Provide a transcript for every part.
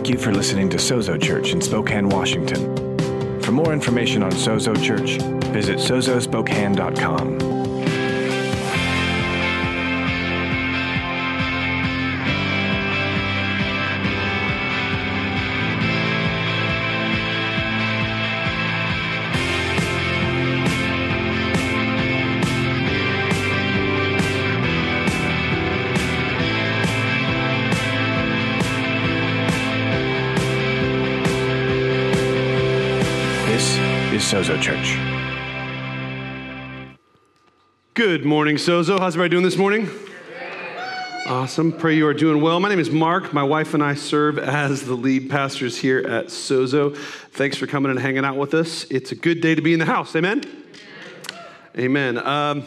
Thank you for listening to Sozo Church in Spokane, Washington. For more information on Sozo Church, visit sozospokane.com. Good morning, Sozo. How's everybody doing this morning? Awesome. Pray you are doing well. My name is Mark. My wife and I serve as the lead pastors here at Sozo. Thanks for coming and hanging out with us. It's a good day to be in the house. Amen. Amen. Um,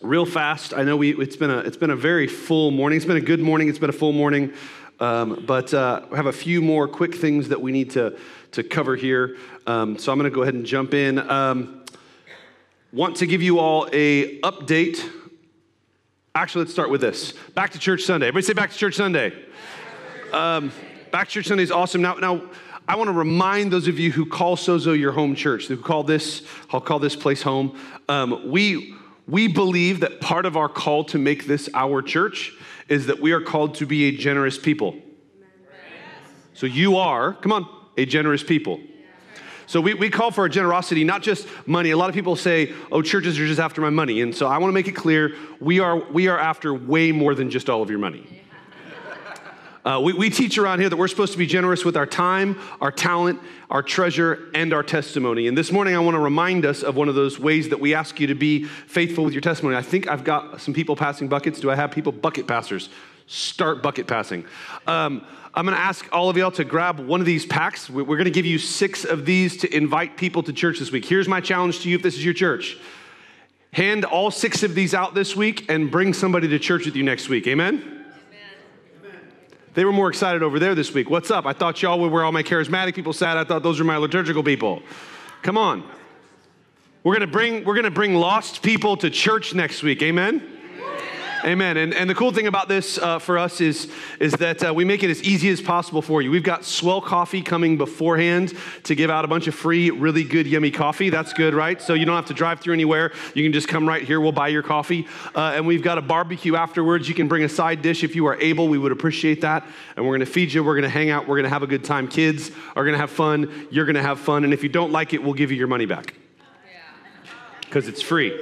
real fast. I know we, it's been a it's been a very full morning. It's been a good morning. It's been a full morning. Um, but uh, I have a few more quick things that we need to to cover here. Um, so I'm going to go ahead and jump in. Um, want to give you all a update. Actually, let's start with this. Back to church Sunday. Everybody say back to church Sunday. Um, back to church Sunday is awesome. Now, now I want to remind those of you who call Sozo your home church, who call this, I'll call this place home. Um, we we believe that part of our call to make this our church is that we are called to be a generous people. So you are, come on, a generous people. So we, we call for generosity, not just money. A lot of people say, oh, churches are just after my money. And so I want to make it clear we are, we are after way more than just all of your money. Uh, we, we teach around here that we're supposed to be generous with our time, our talent, our treasure, and our testimony. And this morning, I want to remind us of one of those ways that we ask you to be faithful with your testimony. I think I've got some people passing buckets. Do I have people? Bucket passers. Start bucket passing. Um, I'm going to ask all of y'all to grab one of these packs. We're going to give you six of these to invite people to church this week. Here's my challenge to you if this is your church hand all six of these out this week and bring somebody to church with you next week. Amen? They were more excited over there this week. What's up? I thought y'all were where all my charismatic people sat. I thought those were my liturgical people. Come on. We're gonna bring, we're gonna bring lost people to church next week. Amen? Amen. And, and the cool thing about this uh, for us is, is that uh, we make it as easy as possible for you. We've got swell coffee coming beforehand to give out a bunch of free, really good, yummy coffee. That's good, right? So you don't have to drive through anywhere. You can just come right here. We'll buy your coffee. Uh, and we've got a barbecue afterwards. You can bring a side dish if you are able. We would appreciate that. And we're going to feed you. We're going to hang out. We're going to have a good time. Kids are going to have fun. You're going to have fun. And if you don't like it, we'll give you your money back because it's free.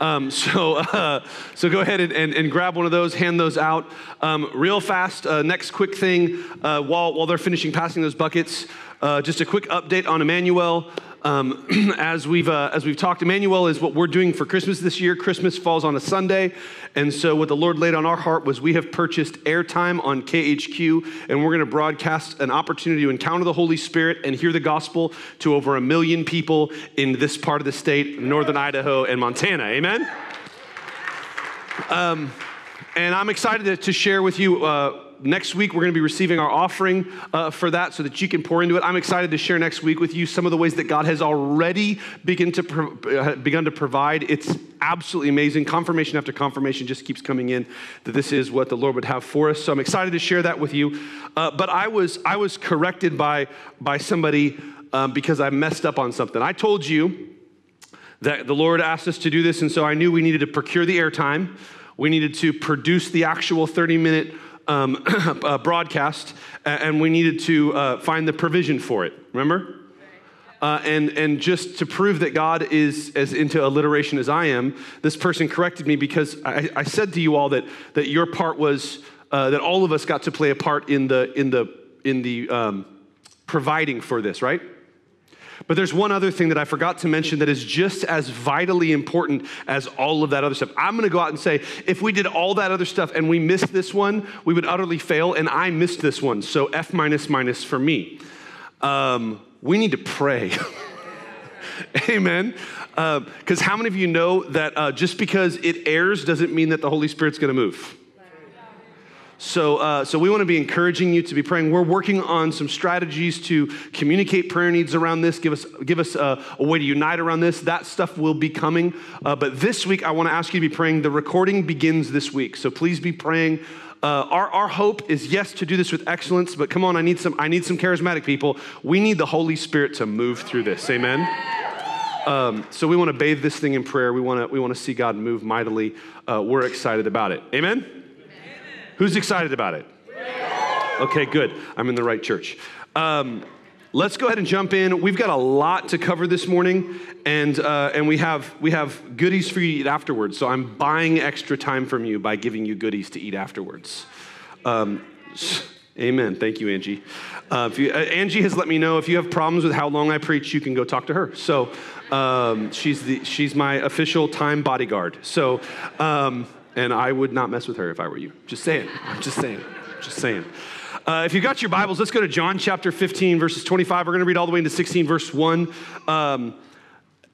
Um, so, uh, so go ahead and, and, and, grab one of those, hand those out. Um, real fast, uh, next quick thing uh, while, while they're finishing passing those buckets, uh, just a quick update on Emmanuel. Um, as, we've, uh, as we've talked, Emmanuel is what we're doing for Christmas this year. Christmas falls on a Sunday. And so, what the Lord laid on our heart was we have purchased airtime on KHQ, and we're going to broadcast an opportunity to encounter the Holy Spirit and hear the gospel to over a million people in this part of the state, northern Idaho and Montana. Amen? Um, and I'm excited to, to share with you. Uh, next week, we're going to be receiving our offering uh, for that so that you can pour into it. I'm excited to share next week with you some of the ways that God has already begin to pro- uh, begun to provide. It's absolutely amazing. Confirmation after confirmation just keeps coming in that this is what the Lord would have for us. So I'm excited to share that with you. Uh, but I was, I was corrected by, by somebody um, because I messed up on something. I told you that the Lord asked us to do this, and so I knew we needed to procure the airtime. We needed to produce the actual 30 minute um, broadcast, and we needed to uh, find the provision for it. Remember? Uh, and, and just to prove that God is as into alliteration as I am, this person corrected me because I, I said to you all that, that your part was uh, that all of us got to play a part in the, in the, in the um, providing for this, right? But there's one other thing that I forgot to mention that is just as vitally important as all of that other stuff. I'm going to go out and say, if we did all that other stuff and we missed this one, we would utterly fail, and I missed this one. So F minus minus for me. Um, we need to pray. Amen. Because uh, how many of you know that uh, just because it airs doesn't mean that the Holy Spirit's going to move? So, uh, so we want to be encouraging you to be praying. We're working on some strategies to communicate prayer needs around this. Give us, give us a, a way to unite around this. That stuff will be coming. Uh, but this week, I want to ask you to be praying. The recording begins this week, so please be praying Uh, our, our hope is yes to do this with excellence, but come on, I need some I need some charismatic people. We need the Holy Spirit to move through this. Amen. Um, so we want to bathe this thing in prayer. We want to we want to see God move mightily. Uh, we're excited about it. Amen? Who's excited about it? Okay, good. I'm in the right church. Um, let's go ahead and jump in. We've got a lot to cover this morning, and uh, and we have we have goodies for you to eat afterwards. So I'm buying extra time from you by giving you goodies to eat afterwards. Um, amen. Thank you, Angie. Uh, you, uh, Angie has let me know if you have problems with how long I preach, you can go talk to her. So um, she's the she's my official time bodyguard. So. Um, and I would not mess with her if I were you. Just saying. I'm just saying. Just saying. Uh, if you got your Bibles, let's go to John chapter 15, verses 25. We're going to read all the way into 16, verse 1. Um,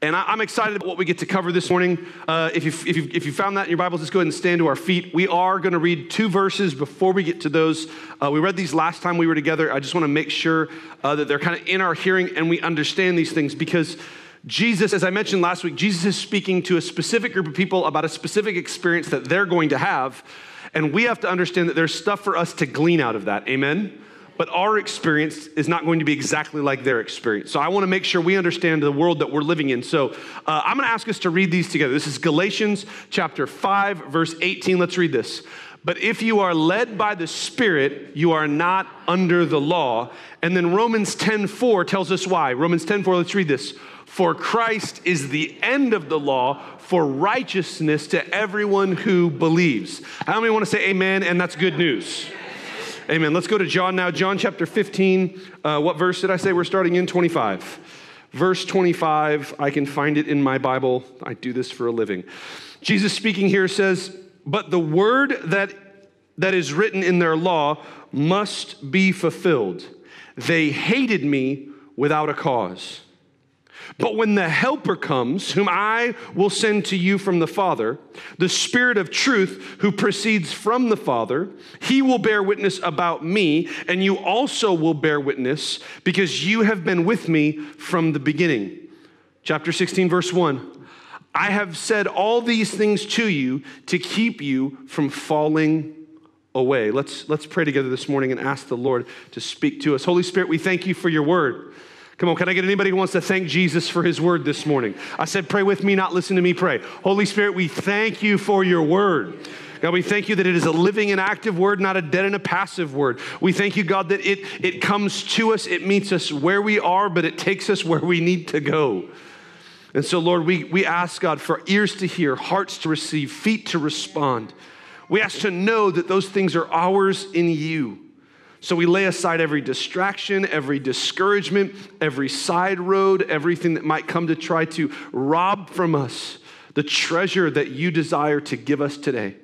and I, am excited about what we get to cover this morning. Uh, if, you, if, you, if you found that in your Bibles, let's go ahead and stand to our feet. We are going to read two verses before we get to those. Uh, we read these last time we were together. I just want to make sure uh, that they're kind of in our hearing and we understand these things because Jesus, as I mentioned last week, Jesus is speaking to a specific group of people about a specific experience that they're going to have. And we have to understand that there's stuff for us to glean out of that. Amen? But our experience is not going to be exactly like their experience. So I want to make sure we understand the world that we're living in. So uh, I'm going to ask us to read these together. This is Galatians chapter 5, verse 18. Let's read this. But if you are led by the Spirit, you are not under the law. And then Romans 10:4 tells us why. Romans 10:4, let's read this. For Christ is the end of the law for righteousness to everyone who believes. How many want to say amen? And that's good news. Amen. Let's go to John now. John chapter 15. Uh, what verse did I say we're starting in? 25. Verse 25. I can find it in my Bible. I do this for a living. Jesus speaking here says, But the word that, that is written in their law must be fulfilled. They hated me without a cause. But when the Helper comes, whom I will send to you from the Father, the Spirit of truth who proceeds from the Father, he will bear witness about me, and you also will bear witness because you have been with me from the beginning. Chapter 16, verse 1. I have said all these things to you to keep you from falling away. Let's, let's pray together this morning and ask the Lord to speak to us. Holy Spirit, we thank you for your word. Come on, can I get anybody who wants to thank Jesus for his word this morning? I said, pray with me, not listen to me pray. Holy Spirit, we thank you for your word. God, we thank you that it is a living and active word, not a dead and a passive word. We thank you, God, that it, it comes to us, it meets us where we are, but it takes us where we need to go. And so, Lord, we, we ask, God, for ears to hear, hearts to receive, feet to respond. We ask to know that those things are ours in you. So we lay aside every distraction, every discouragement, every side road, everything that might come to try to rob from us the treasure that you desire to give us today.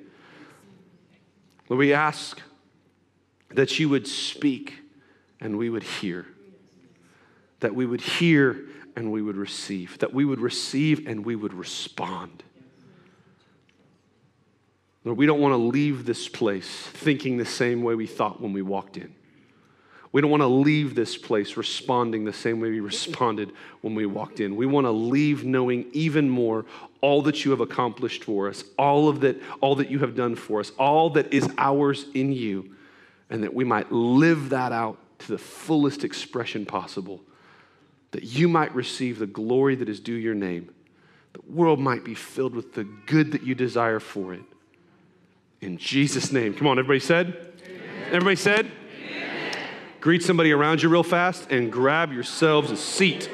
Lord, we ask that you would speak and we would hear, that we would hear and we would receive, that we would receive and we would respond. Lord, we don't want to leave this place thinking the same way we thought when we walked in. We don't want to leave this place responding the same way we responded when we walked in. We want to leave knowing even more all that you have accomplished for us, all of that, all that you have done for us, all that is ours in you, and that we might live that out to the fullest expression possible, that you might receive the glory that is due your name. The world might be filled with the good that you desire for it. In Jesus' name. Come on, everybody said? Amen. Everybody said? Amen. Greet somebody around you real fast and grab yourselves a seat.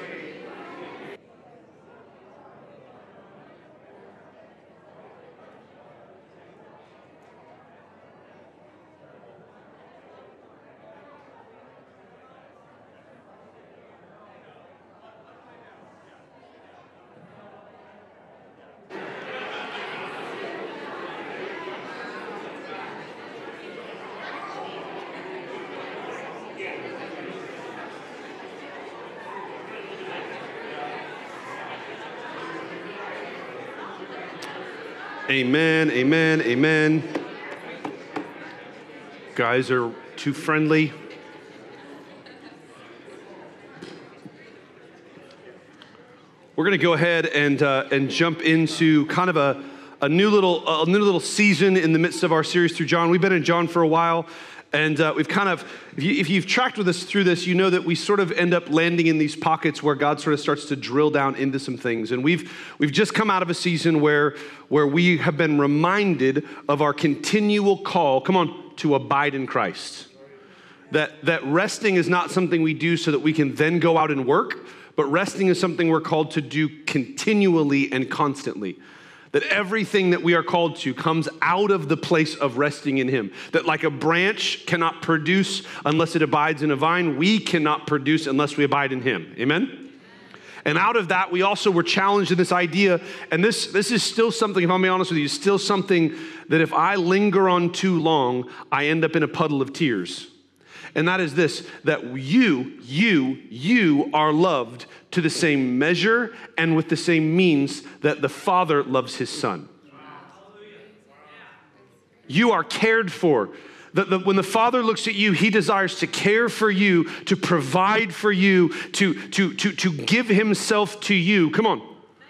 Amen, amen. Guys are too friendly. We're going to go ahead and, uh, and jump into kind of a, a new little a new little season in the midst of our series through John. We've been in John for a while. And uh, we've kind of, if, you, have tracked with us through this, you know that we sort of end up landing in these pockets where God sort of starts to drill down into some things. And we've, we've just come out of a season where, where we have been reminded of our continual call, come on, to abide in Christ. That, that resting is not something we do so that we can then go out and work, but resting is something we're called to do continually and constantly that everything that we are called to comes out of the place of resting in Him. That, like a branch cannot produce unless it abides in a vine, we cannot produce unless we abide in Him. Amen? And out of that, we also were challenged in this idea, and this, this is still something, if I'm being honest with you, still something that if I linger on too long, I end up in a puddle of tears. And that is this that you, you, you are loved to the same measure and with the same means that the Father loves his Son. You are cared for. The, the, when the Father looks at you, He desires to care for you, to provide for you, to, to, to, to give Himself to you. Come on,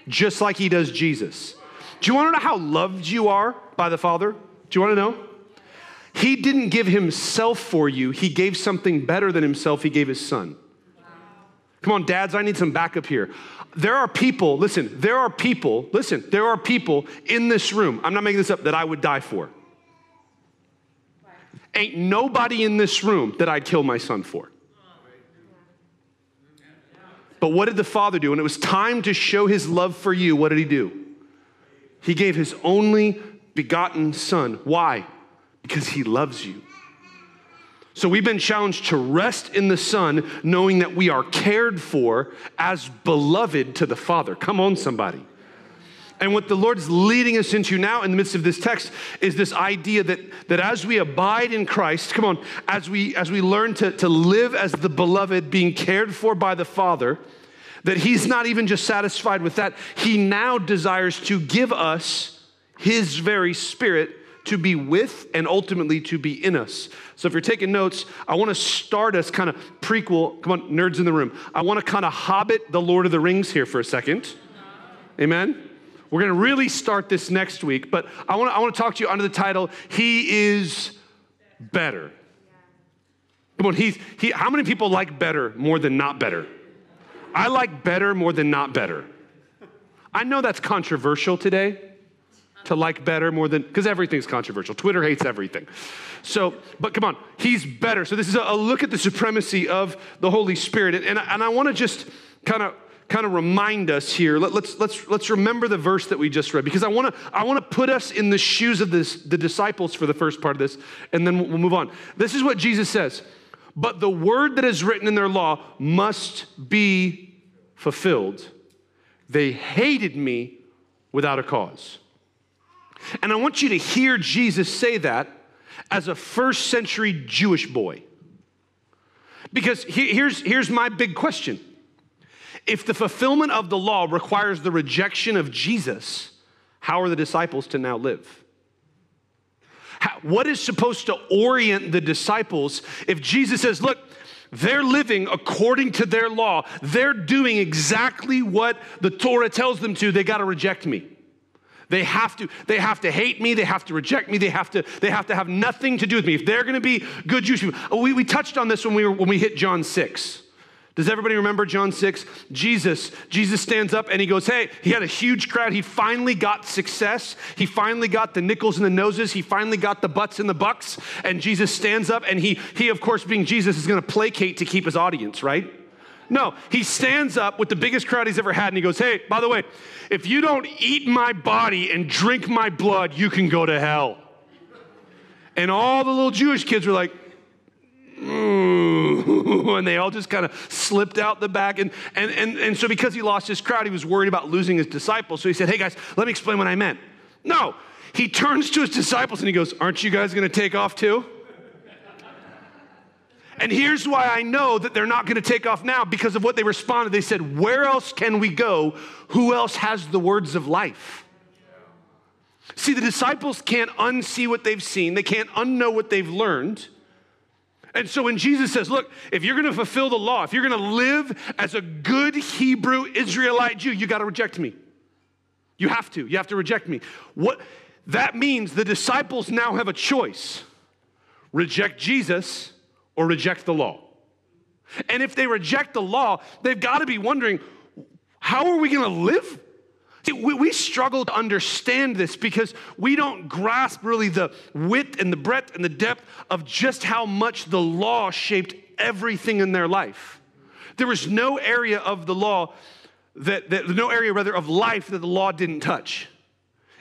just like He does Jesus. Do you want to know how loved you are by the Father? Do you want to know? He didn't give Himself for you, He gave something better than Himself, He gave His Son. Come on, dads, I need some backup here. There are people, listen, there are people, listen, there are people in this room, I'm not making this up, that I would die for. Ain't nobody in this room that I'd kill my son for. But what did the father do? When it was time to show his love for you, what did he do? He gave his only begotten son. Why? Because he loves you. So we've been challenged to rest in the Son, knowing that we are cared for as beloved to the Father. Come on, somebody. And what the Lord's leading us into now in the midst of this text is this idea that, that as we abide in Christ, come on, as we as we learn to, to live as the beloved, being cared for by the Father, that He's not even just satisfied with that. He now desires to give us His very spirit to be with and ultimately to be in us. So if you're taking notes, I want to start us kind of prequel. Come on, nerds in the room. I want to kind of hobbit the Lord of the Rings here for a second. Amen. We're going to really start this next week, but I want to, I want to talk to you under the title He is better. Come on, he's, he, how many people like better more than not better? I like better more than not better. I know that's controversial today to like better more than, because everything's controversial. Twitter hates everything. So, but come on, he's better. So this is a, a look at the supremacy of the Holy Spirit. And, and, and I want to just kind of kind of remind us here. Let, let's, let's let's remember the verse that we just read because I want to I want to put us in the shoes of this, the disciples for the first part of this, and then we'll move on. This is what Jesus says. But the word that is written in their law must be fulfilled. They hated me without a cause. And I want you to hear Jesus say that as a first century Jewish boy. Because here's, here's my big question if the fulfillment of the law requires the rejection of Jesus, how are the disciples to now live? How, what is supposed to orient the disciples if Jesus says, Look, they're living according to their law, they're doing exactly what the Torah tells them to, they got to reject me. They have to, they have to hate me, they have to reject me, they have to, they have to have nothing to do with me. If they're gonna be good Jewish people. We, we touched on this when we, were, when we hit John 6. Does everybody remember John 6? Jesus, Jesus stands up and he goes, Hey, he had a huge crowd. He finally got success. He finally got the nickels and the noses. He finally got the butts and the bucks. And Jesus stands up and he, he of course, being Jesus, is gonna placate to keep his audience, right? No, he stands up with the biggest crowd he's ever had and he goes, Hey, by the way, if you don't eat my body and drink my blood, you can go to hell. And all the little Jewish kids were like, mm. and they all just kind of slipped out the back. And, and, and, and so, because he lost his crowd, he was worried about losing his disciples. So he said, Hey guys, let me explain what I meant. No, he turns to his disciples and he goes, Aren't you guys going to take off too? And here's why I know that they're not going to take off now because of what they responded. They said, Where else can we go? Who else has the words of life? See, the disciples can't unsee what they've seen, they can't unknow what they've learned. And so when Jesus says, Look, if you're going to fulfill the law, if you're going to live as a good Hebrew Israelite Jew, you got to reject me. You have to. You have to reject me. What that means the disciples now have a choice. Reject Jesus or reject the law. And if they reject the law, they've got to be wondering, how are we going to live? See, we, we, struggle to understand this because we don't grasp really the width and the breadth and the depth of just how much the law shaped everything in their life. There was no area of the law that, that no area rather of life that the law didn't touch.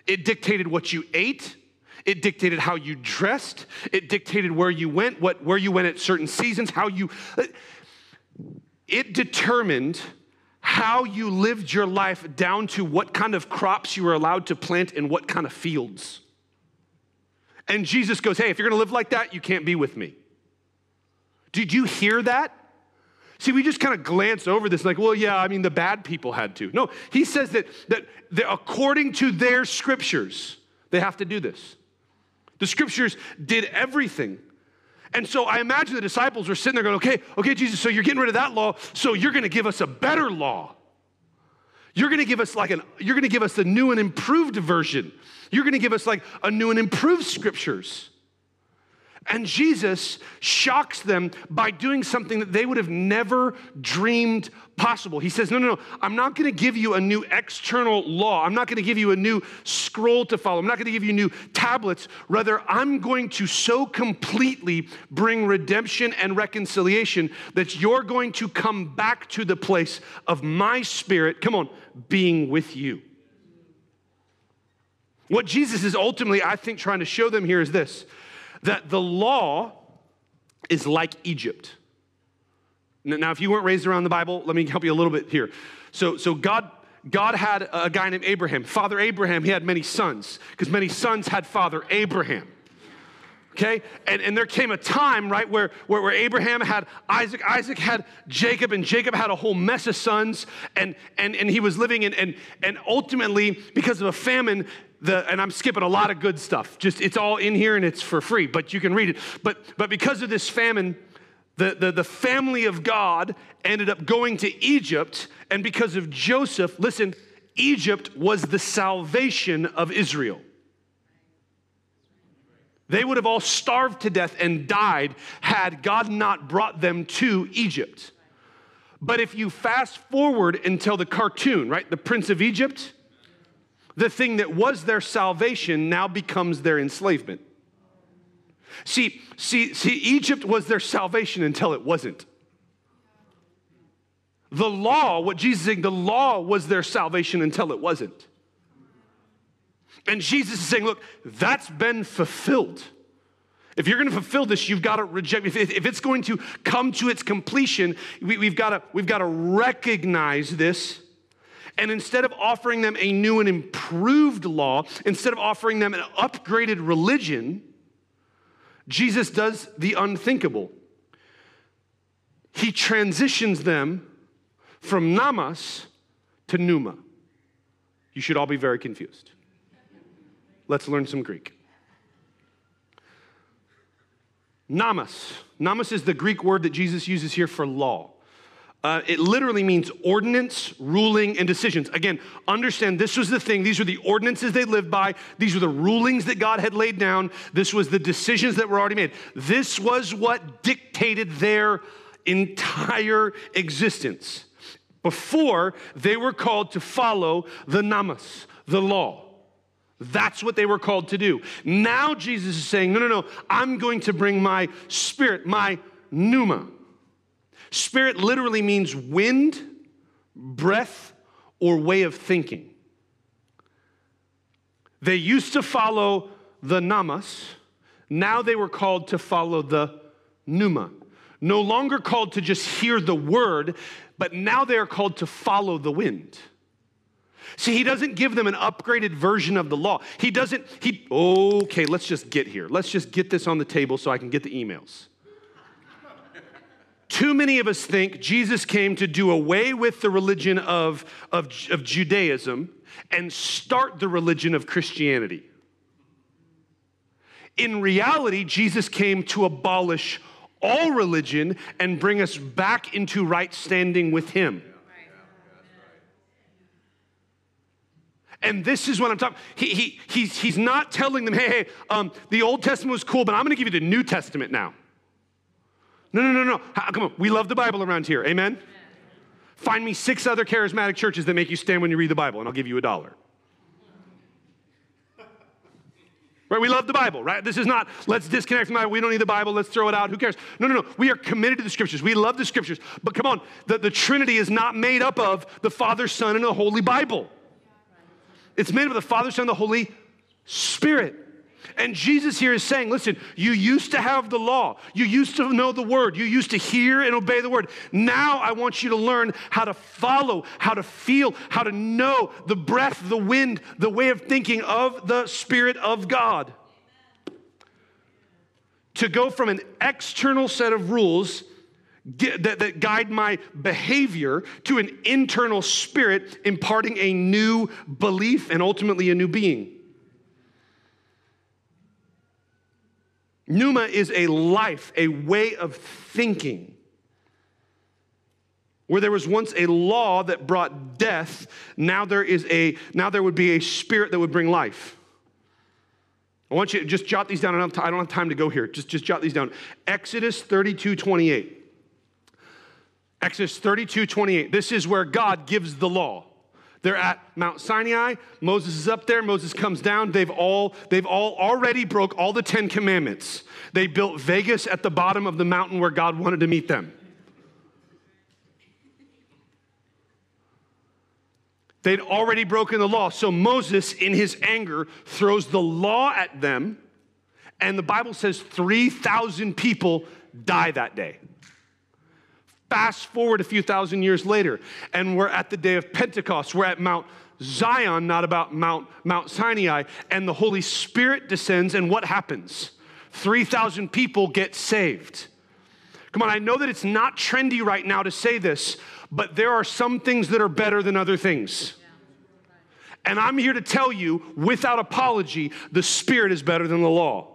It dictated what you ate. It dictated how you dressed. It dictated where you went, what, where you went at certain seasons, how you. It determined how you lived your life down to what kind of crops you were allowed to plant in what kind of fields. And Jesus goes, Hey, if you're gonna live like that, you can't be with me. Did you hear that? See, we just kind of glance over this like, well, yeah, I mean, the bad people had to. No, he says that, that, that according to their scriptures, they have to do this. The scriptures did everything. And so I imagine the disciples were sitting there going, okay, okay, Jesus, so you're getting rid of that law, so you're going to give us a better law. You're going to give us like an, you're going to give us a new and improved version. You're going to give us like a new and improved scriptures. And Jesus shocks them by doing something that they would have never dreamed possible. He says, No, no, no, I'm not going to give you a new external law. I'm not going to give you a new scroll to follow. I'm not going to give you new tablets. Rather, I'm going to so completely bring redemption and reconciliation that you're going to come back to the place of my spirit, come on, being with you. What Jesus is ultimately, I think, trying to show them here is this that the law is like Egypt. Now, if you weren't raised around the Bible, let me help you a little bit here. So, so God, God had a guy named Abraham. Father Abraham, he had many sons because many sons had Father Abraham. Okay? And, and there came a time, right, where, where, where Abraham had Isaac, Isaac had Jacob, and Jacob had a whole mess of sons, and, and, and he was living in, and, and ultimately, because of a famine, the, and I'm skipping a lot of good stuff. Just it's all in here and it's for free, but you can read it. But but because of this famine, the, the, the family of God ended up going to Egypt, and because of Joseph, listen, Egypt was the salvation of Israel. They would have all starved to death and died had God not brought them to Egypt. But if you fast forward until the cartoon, right, the Prince of Egypt, the thing that was their salvation now becomes their enslavement. See, see, see, Egypt was their salvation until it wasn't. The law, what Jesus is saying, the law was their salvation until it wasn't. And Jesus is saying, look, that's been fulfilled. If you're going to fulfill this, you've got to reject. If, if it's going to come to its completion, we, have got to, we've got to recognize this and instead of offering them a new and improved law, instead of offering them an upgraded religion, Jesus does the unthinkable. He transitions them from nomos to pneuma. You should all be very confused. Let's learn some Greek. Nomos. Nomos is the Greek word that Jesus uses here for law. Uh, it literally means ordinance, ruling, and decisions. Again, understand this was the thing. These were the ordinances they lived by. These were the rulings that God had laid down. This was the decisions that were already made. This was what dictated their entire existence. Before, they were called to follow the nomos, the law. That's what they were called to do. Now, Jesus is saying, no, no, no, I'm going to bring my spirit, my pneuma Spirit literally means wind, breath, or way of thinking. They used to follow the nomos, now they were called to follow the pneuma. No longer called to just hear the word, but now they are called to follow the wind. See, he doesn't give them an upgraded version of the law. He doesn't, he, okay, let's just get here. Let's just get this on the table so I can get the emails. Too many of us think Jesus came to do away with the religion of, of, of Judaism and start the religion of Christianity. In reality, Jesus came to abolish all religion and bring us back into right standing with Him. And this is what I'm talking. He, he, he's, he's not telling them, hey, hey, um, the Old Testament was cool, but I'm going to give you the New Testament now. No, no, no, no. Come on. We love the Bible around here. Amen? Find me six other charismatic churches that make you stand when you read the Bible, and I'll give you a dollar. Right? We love the Bible, right? This is not, let's disconnect from the Bible. We don't need the Bible. Let's throw it out. Who cares? No, no, no. We are committed to the scriptures. We love the scriptures. But come on, the, the Trinity is not made up of the Father, Son, and the Holy Bible. It's made up of the Father, Son, and the Holy Spirit. And Jesus here is saying, listen, you used to have the law. You used to know the word. You used to hear and obey the word. Now I want you to learn how to follow, how to feel, how to know the breath, the wind, the way of thinking of the Spirit of God. To go from an external set of rules that, that guide my behavior to an internal spirit imparting a new belief and ultimately a new being. Pneuma is a life, a way of thinking. Where there was once a law that brought death, now there is a now there would be a spirit that would bring life. I want you to just jot these down. I don't have, time to go here. Just, just jot these down. Exodus 32, 28. Exodus 32, 28. This is where God gives the law. They're at Mount Sinai. Moses is up there. Moses comes down. They've all, they've all already broke all the Ten Commandments. They built Vegas at the bottom of the mountain where God wanted to meet them. They'd already broken the law. So Moses, in his anger, throws the law at them. And the Bible says 3,000 people die that day. Fast forward a few thousand years later, and we're at the day of Pentecost. We're at Mount Zion, not about Mount, Mount Sinai, and the Holy Spirit descends, and what happens? 3,000 people get saved. Come on, I know that it's not trendy right now to say this, but there are some things that are better than other things. And I'm here to tell you, without apology, the Spirit is better than the law.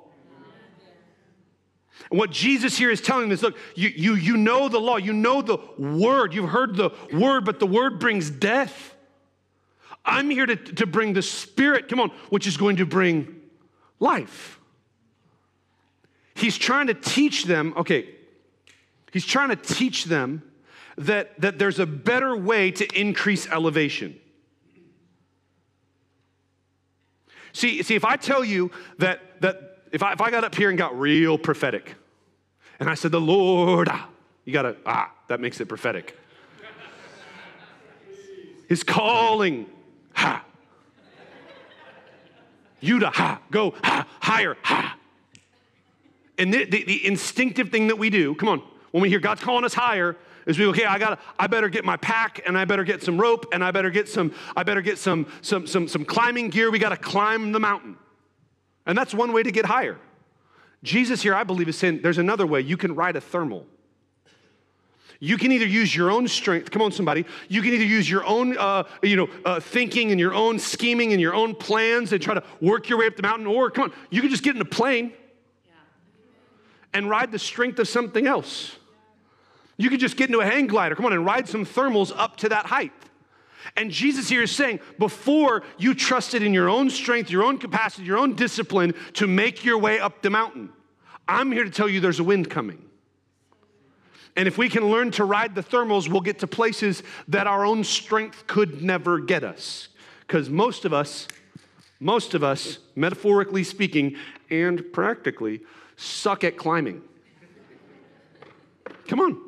And what Jesus here is telling us look, you, you, you know the law, you know the word, you've heard the word, but the word brings death. I'm here to, to bring the spirit, come on, which is going to bring life. He's trying to teach them, okay, he's trying to teach them that, that there's a better way to increase elevation. See, see, if I tell you that, that if I, if I got up here and got real prophetic, and I said, The Lord, ah, you gotta, ah, that makes it prophetic. His calling, ha. You to ha, go ha, higher, ha. And the, the, the instinctive thing that we do, come on, when we hear God's calling us higher, is we okay i gotta i better get my pack and i better get some rope and i better get some i better get some some some, some climbing gear we gotta climb the mountain and that's one way to get higher. Jesus here, I believe, is saying there's another way. You can ride a thermal. You can either use your own strength. Come on, somebody. You can either use your own, uh, you know, uh, thinking and your own scheming and your own plans and try to work your way up the mountain. Or come on, you can just get in a plane and ride the strength of something else. You could just get into a hang glider. Come on, and ride some thermals up to that height. And Jesus here is saying, before you trusted in your own strength, your own capacity, your own discipline to make your way up the mountain, I'm here to tell you there's a wind coming. And if we can learn to ride the thermals, we'll get to places that our own strength could never get us. Because most of us, most of us, metaphorically speaking and practically, suck at climbing. Come on.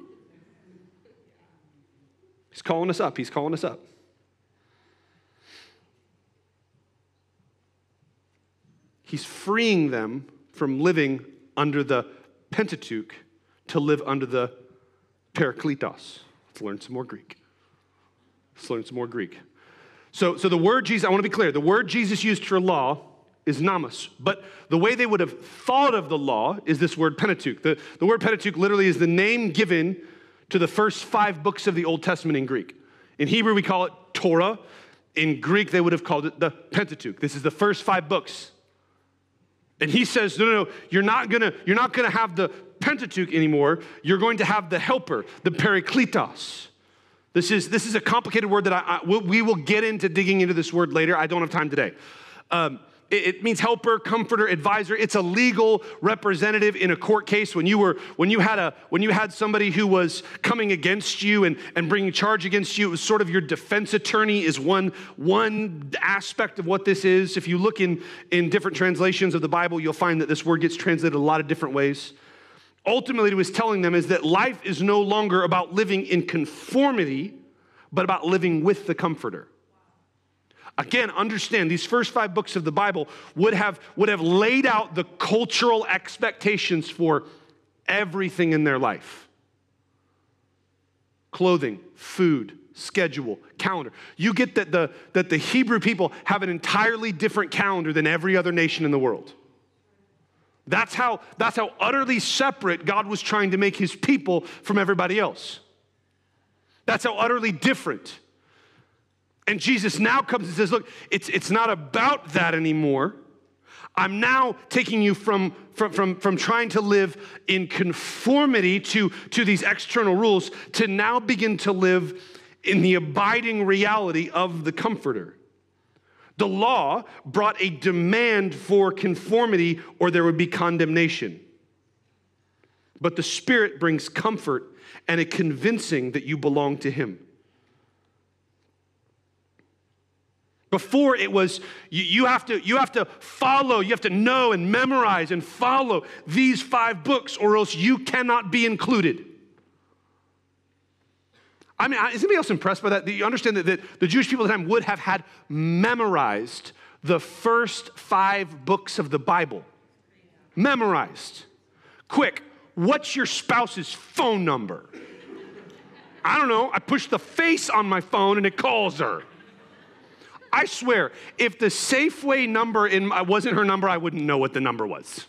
He's calling us up. He's calling us up. He's freeing them from living under the Pentateuch to live under the Parakletos. Let's learn some more Greek. Let's learn some more Greek. So, so the word Jesus, I want to be clear, the word Jesus used for law is nomos. But the way they would have thought of the law is this word Pentateuch. The, the word Pentateuch literally is the name given to the first five books of the Old Testament in Greek. In Hebrew, we call it Torah. In Greek, they would have called it the Pentateuch. This is the first five books and he says, no, no, no, you're not gonna, you're not gonna have the Pentateuch anymore. You're going to have the helper, the Parakletos. This is, this is a complicated word that I, I we will get into digging into this word later. I don't have time today. Um, it, means helper, comforter, advisor. It's a legal representative in a court case. When you were, when you had a, when you had somebody who was coming against you and, and bringing charge against you, it was sort of your defense attorney is one, one aspect of what this is. If you look in, in different translations of the Bible, you'll find that this word gets translated a lot of different ways. Ultimately, what he was telling them is that life is no longer about living in conformity, but about living with the comforter. Again, understand these first five books of the Bible would have, would have laid out the cultural expectations for everything in their life clothing, food, schedule, calendar. You get that the, that the Hebrew people have an entirely different calendar than every other nation in the world. That's how, that's how utterly separate God was trying to make his people from everybody else. That's how utterly different. And Jesus now comes and says, Look, it's, it's not about that anymore. I'm now taking you from, from, from, from trying to live in conformity to, to these external rules to now begin to live in the abiding reality of the Comforter. The law brought a demand for conformity or there would be condemnation. But the Spirit brings comfort and a convincing that you belong to Him. Before it was, you, you, have to, you have to follow, you have to know and memorize and follow these five books, or else you cannot be included. I mean, is anybody else impressed by that? You understand that, that the Jewish people at the time would have had memorized the first five books of the Bible? Memorized. Quick, what's your spouse's phone number? I don't know. I push the face on my phone and it calls her. I swear, if the Safeway number in, uh, wasn't her number, I wouldn't know what the number was.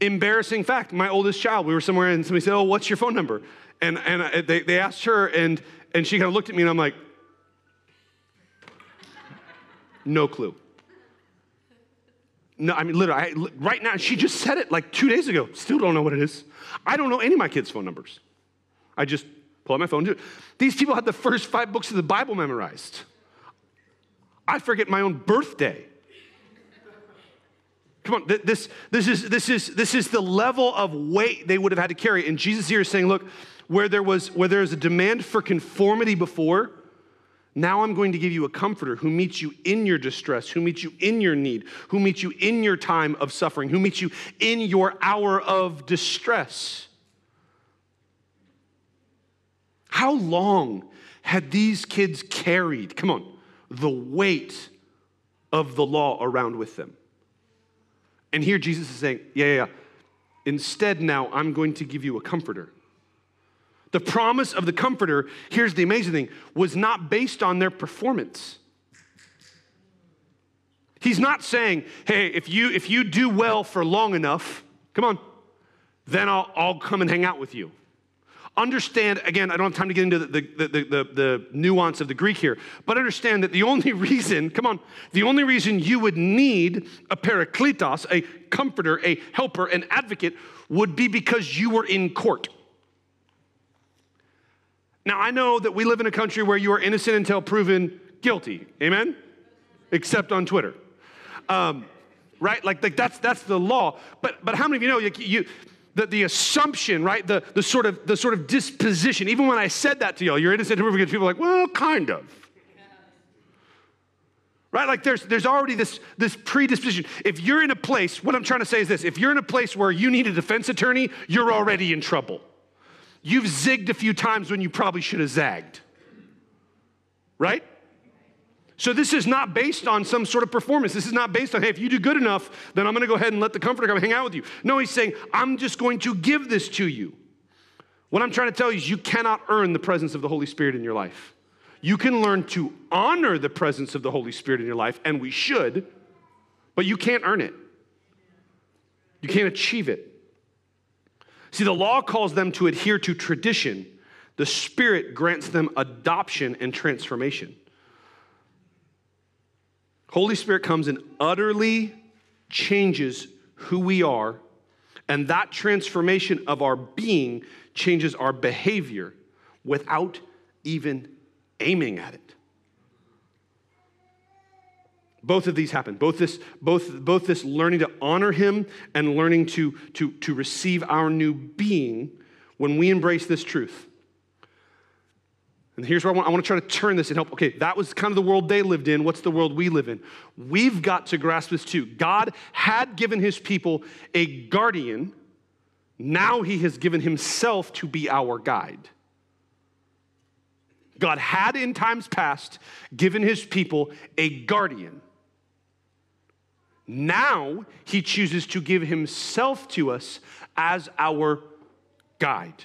Embarrassing fact, my oldest child, we were somewhere and somebody said, Oh, what's your phone number? And, and uh, they, they asked her, and, and she kind of looked at me, and I'm like, No clue. No, I mean, literally, I, right now, she just said it like two days ago. Still don't know what it is. I don't know any of my kids' phone numbers. I just pull out my phone. These people had the first five books of the Bible memorized. I forget my own birthday. Come on, this, this, is, this, is, this is the level of weight they would have had to carry. And Jesus here is saying, look, where there was where there was a demand for conformity before, now I'm going to give you a comforter who meets you in your distress, who meets you in your need, who meets you in your time of suffering, who meets you in your hour of distress. How long had these kids carried, come on, the weight of the law around with them? And here Jesus is saying, yeah, yeah, yeah. Instead, now I'm going to give you a comforter. The promise of the comforter, here's the amazing thing, was not based on their performance. He's not saying, hey, if you if you do well for long enough, come on, then I'll, I'll come and hang out with you understand, again, I don't have time to get into the, the, the, the, the nuance of the Greek here, but understand that the only reason, come on, the only reason you would need a parakletos, a comforter, a helper, an advocate, would be because you were in court. Now, I know that we live in a country where you are innocent until proven guilty. Amen? Except on Twitter. Um, right? Like, like that's, that's the law. But, but how many of you know you, you the, the assumption, right? The, the, sort of, the sort of disposition. Even when I said that to y'all, you're innocent until proven people are like, well, kind of. Right? Like there's, there's already this, this predisposition. If you're in a place, what I'm trying to say is this if you're in a place where you need a defense attorney, you're already in trouble. You've zigged a few times when you probably should have zagged. Right? So this is not based on some sort of performance. This is not based on, hey, if you do good enough, then I'm going to go ahead and let the comforter come hang out with you. No, he's saying, I'm just going to give this to you. What I'm trying to tell you is you cannot earn the presence of the Holy Spirit in your life. You can learn to honor the presence of the Holy Spirit in your life, and we should, but you can't earn it. You can't achieve it. See, the law calls them to adhere to tradition, the Spirit grants them adoption and transformation. Holy Spirit comes and utterly changes who we are, and that transformation of our being changes our behavior, without even aiming at it. Both of these happen. Both this, both, both this learning to honor him and learning to, to, to receive our new being when we embrace this truth. And here's where I want, I want to try to turn this and help. Okay, that was kind of the world they lived in. What's the world we live in? We've got to grasp this too. God had given his people a guardian. Now he has given himself to be our guide. God had in times past given his people a guardian. Now he chooses to give himself to us as our guide.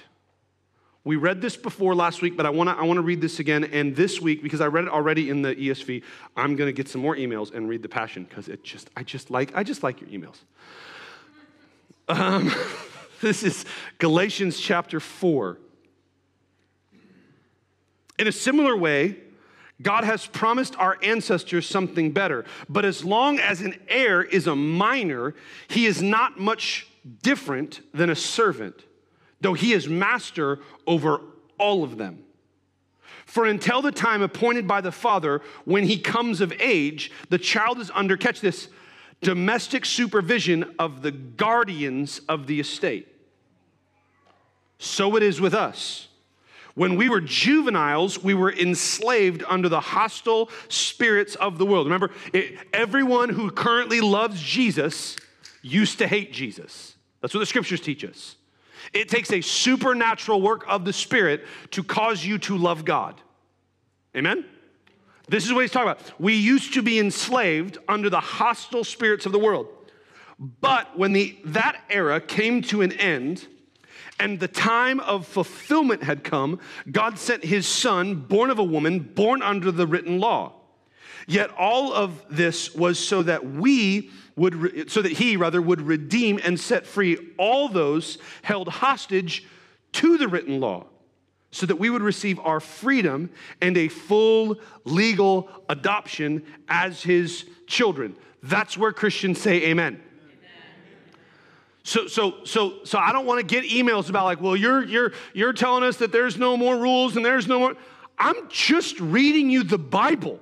We read this before last week, but I want to I wanna read this again. And this week, because I read it already in the ESV, I'm going to get some more emails and read the Passion because it just I just like I just like your emails. Um, this is Galatians chapter four. In a similar way, God has promised our ancestors something better. But as long as an heir is a minor, he is not much different than a servant, though he is master over all of them. For until the time appointed by the father, when he comes of age, the child is under, catch this, domestic supervision of the guardians of the estate. So it is with us. When we were juveniles, we were enslaved under the hostile spirits of the world. Remember, it, everyone who currently loves Jesus used to hate Jesus. That's what the scriptures teach us. It takes a supernatural work of the Spirit to cause you to love God. Amen? This is what he's talking about. We used to be enslaved under the hostile spirits of the world. But when the, that era came to an end, and the time of fulfillment had come, God sent his son, born of a woman, born under the written law. Yet all of this was so that we would, re- so that he rather would redeem and set free all those held hostage to the written law, so that we would receive our freedom and a full legal adoption as his children. That's where Christians say amen. So, so, so, so I don't want to get emails about like, well, you're, you're, you're telling us that there's no more rules and there's no more. I'm just reading you the Bible.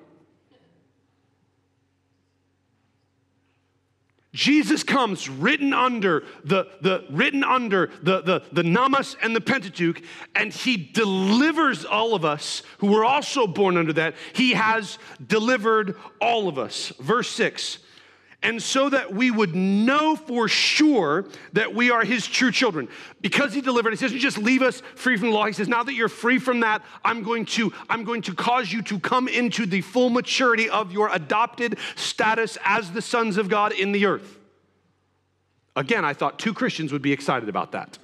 Jesus comes written under the, the written under the, the, the Nomos and the Pentateuch, and he delivers all of us who were also born under that. He has delivered all of us. Verse 6 and so that we would know for sure that we are his true children. Because he delivered, he says, just leave us free from the law. He says, now that you're free from that, I'm going to, I'm going to cause you to come into the full maturity of your adopted status as the sons of God in the earth. Again, I thought two Christians would be excited about that.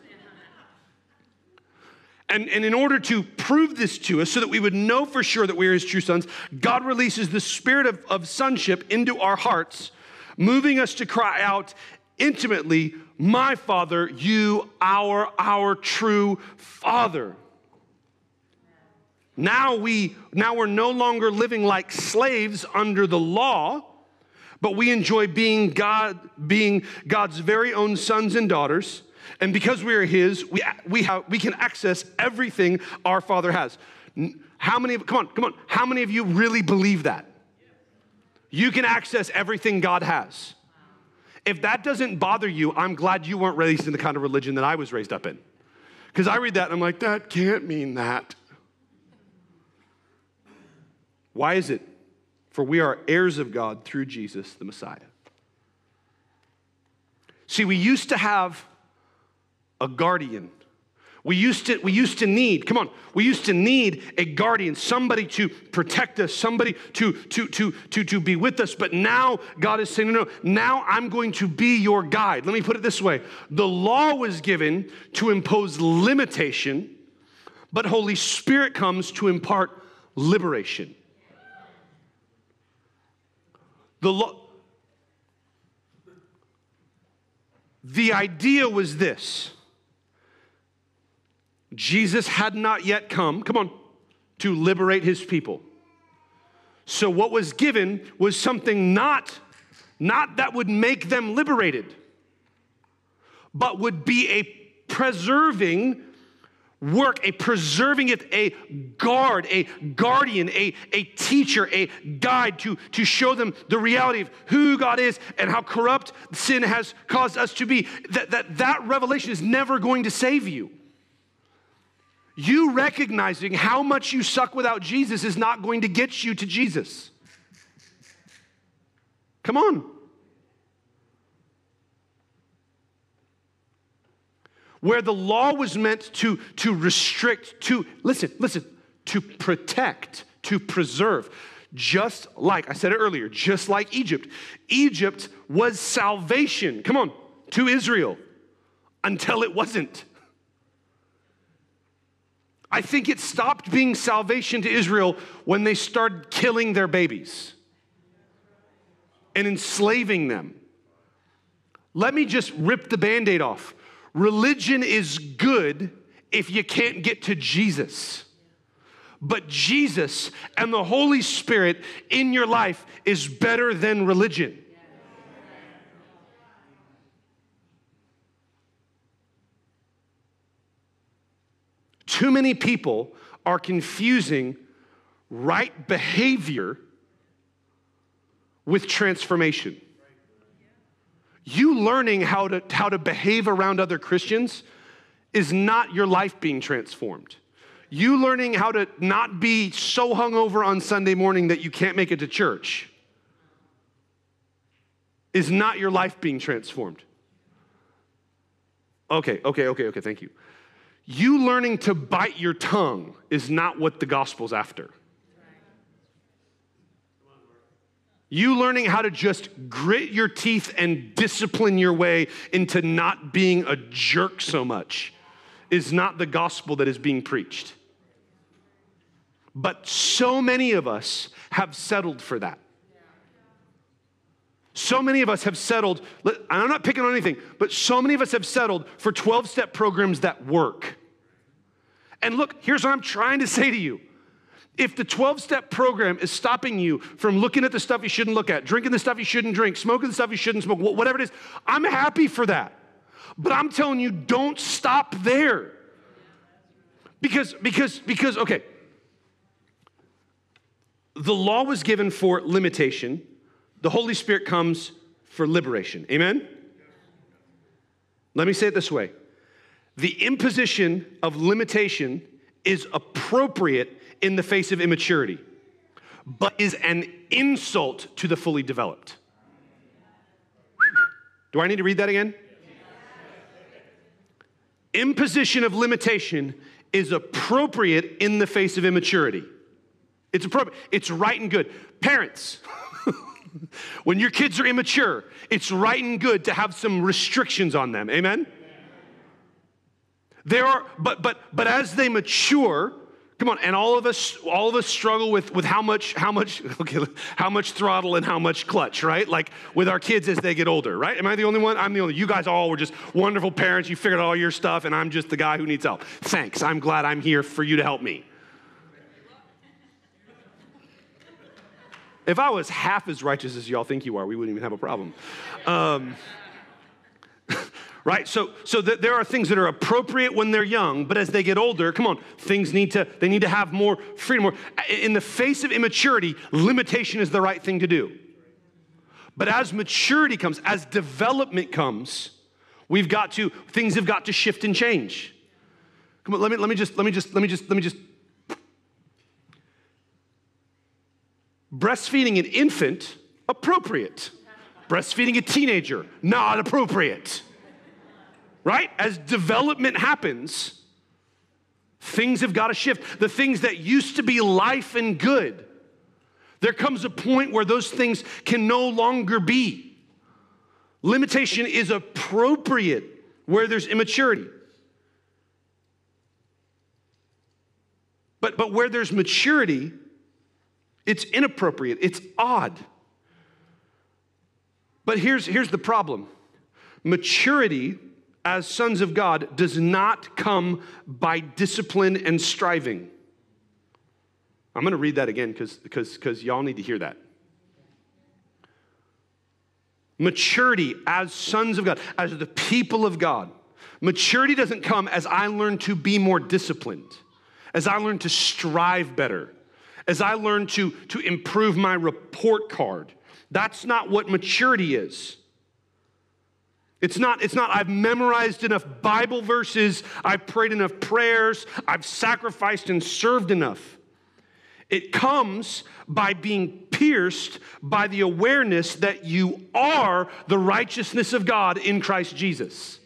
And, and in order to prove this to us, so that we would know for sure that we are his true sons, God releases the spirit of, of sonship into our hearts moving us to cry out intimately, My Father, you, our, our true Father. Now we now we're no longer living like slaves under the law, but we enjoy being God, being God's very own sons and daughters. And because we are His, we, we, have, we can access everything our Father has. How many come on, come on, how many of you really believe that? You can access everything God has. If that doesn't bother you, I'm glad you weren't raised in the kind of religion that I was raised up in. Because I read that and I'm like, that can't mean that. Why is it? For we are heirs of God through Jesus, the Messiah. See, we used to have a guardian we used to, we used to need, come on, we used to need a guardian, somebody to protect us, somebody to, to, to, to, to be with us. But now God is saying, no, no, now I'm going to be your guide. Let me put it this way the law was given to impose limitation, but Holy Spirit comes to impart liberation. The law, the idea was this Jesus had not yet come, come on, to liberate his people. So what was given was something not not that would make them liberated, but would be a preserving work, a preserving it, a guard, a guardian, a, a teacher, a guide to, to show them the reality of who God is and how corrupt sin has caused us to be. That, that, that revelation is never going to save you. You recognizing how much you suck without Jesus is not going to get you to Jesus. Come on. where the law was meant to, to restrict, to, listen, listen, to protect, to preserve. Just like, I said it earlier, just like Egypt. Egypt was salvation, come on, to Israel until it wasn't. I think it stopped being salvation to Israel when they started killing their babies and enslaving them. Let me just rip the band aid off. Religion is good if you can't get to Jesus. But Jesus and the Holy Spirit in your life is better than religion. Too many people are confusing right behavior with transformation. You learning how to, how to behave around other Christians is not your life being transformed. You learning how to not be so hungover on Sunday morning that you can't make it to church is not your life being transformed. Okay, okay, okay, okay, thank you. You learning to bite your tongue is not what the gospel's after. You learning how to just grit your teeth and discipline your way into not being a jerk so much is not the gospel that is being preached. But so many of us have settled for that. So many of us have settled, I'm not picking on anything, but so many of us have settled for 12 step programs that work. And look, here's what I'm trying to say to you if the 12 step program is stopping you from looking at the stuff you shouldn't look at, drinking the stuff you shouldn't drink, smoking the stuff you shouldn't smoke, whatever it is, I'm happy for that. But I'm telling you, don't stop there. Because, because, because, okay, the law was given for limitation, the Holy Spirit comes for liberation. Amen? Let me say it this way the imposition of limitation is appropriate in the face of immaturity, but is an insult to the fully developed. Do I need to read that again? Imposition of limitation is appropriate in the face of immaturity. It's appropriate, it's right and good. Parents, when your kids are immature, it's right and good to have some restrictions on them. Amen? There are, but but but as they mature, Come on, and all of us, all of us struggle with, with how much, how much, okay, how much throttle and how much clutch, right? Like with our kids as they get older, right? Am I the only one? I'm the only. You guys all were just wonderful parents. You figured out all your stuff, and I'm just the guy who needs help. Thanks. I'm glad I'm here for you to help me. If I was half as righteous as y'all think you are, we wouldn't even have a problem. Um, right so so th- there are things that are appropriate when they're young but as they get older come on things need to they need to have more freedom in the face of immaturity limitation is the right thing to do but as maturity comes as development comes we've got to things have got to shift and change come on let me let me just let me just let me just let me just breastfeeding an infant appropriate breastfeeding a teenager not appropriate right? As development happens, things have got to shift. The things that used to be life and good, there comes a point where those things can no longer be. Limitation is appropriate where there's immaturity. But, but where there's maturity, it's inappropriate, it's odd. But here's, here's the problem maturity as sons of God does not come by discipline and striving. I'm going to read that again because y'all need to hear that. Maturity as sons of God, as the people of God, Maturity doesn't come as I learn to be more disciplined, as I learn to strive better, as I learn to, to improve my report card. That's not what maturity is. It's not, it's not, I've memorized enough Bible verses, I've prayed enough prayers, I've sacrificed and served enough. It comes by being pierced by the awareness that you are the righteousness of God in Christ Jesus.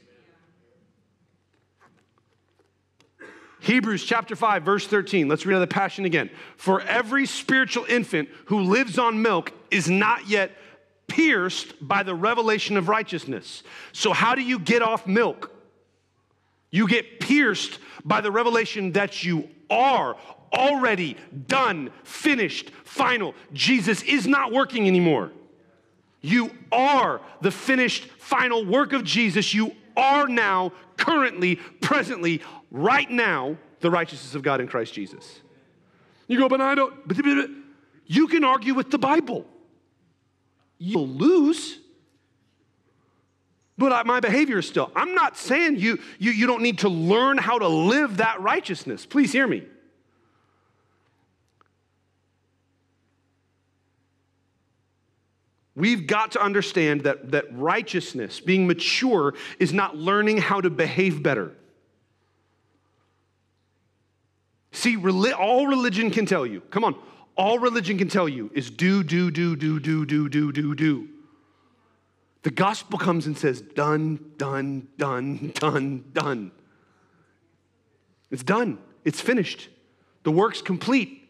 Hebrews chapter 5, verse 13. Let's read out the passion again. For every spiritual infant who lives on milk is not yet pierced by the revelation of righteousness. So, how do you get off milk? You get pierced by the revelation that you are already done, finished, final. Jesus is not working anymore. You are the finished, final work of Jesus. You are now, currently, presently, right now, the righteousness of God in Christ Jesus. You go, but I don't. You can argue with the Bible. You'll lose. But my behavior is still. I'm not saying you, you, you don't need to learn how to live that righteousness. Please hear me. We've got to understand that, that righteousness, being mature, is not learning how to behave better. See, all religion can tell you, come on, all religion can tell you is do, do, do, do, do, do, do, do, do. The gospel comes and says, done, done, done, done, done. It's done. It's finished. The work's complete.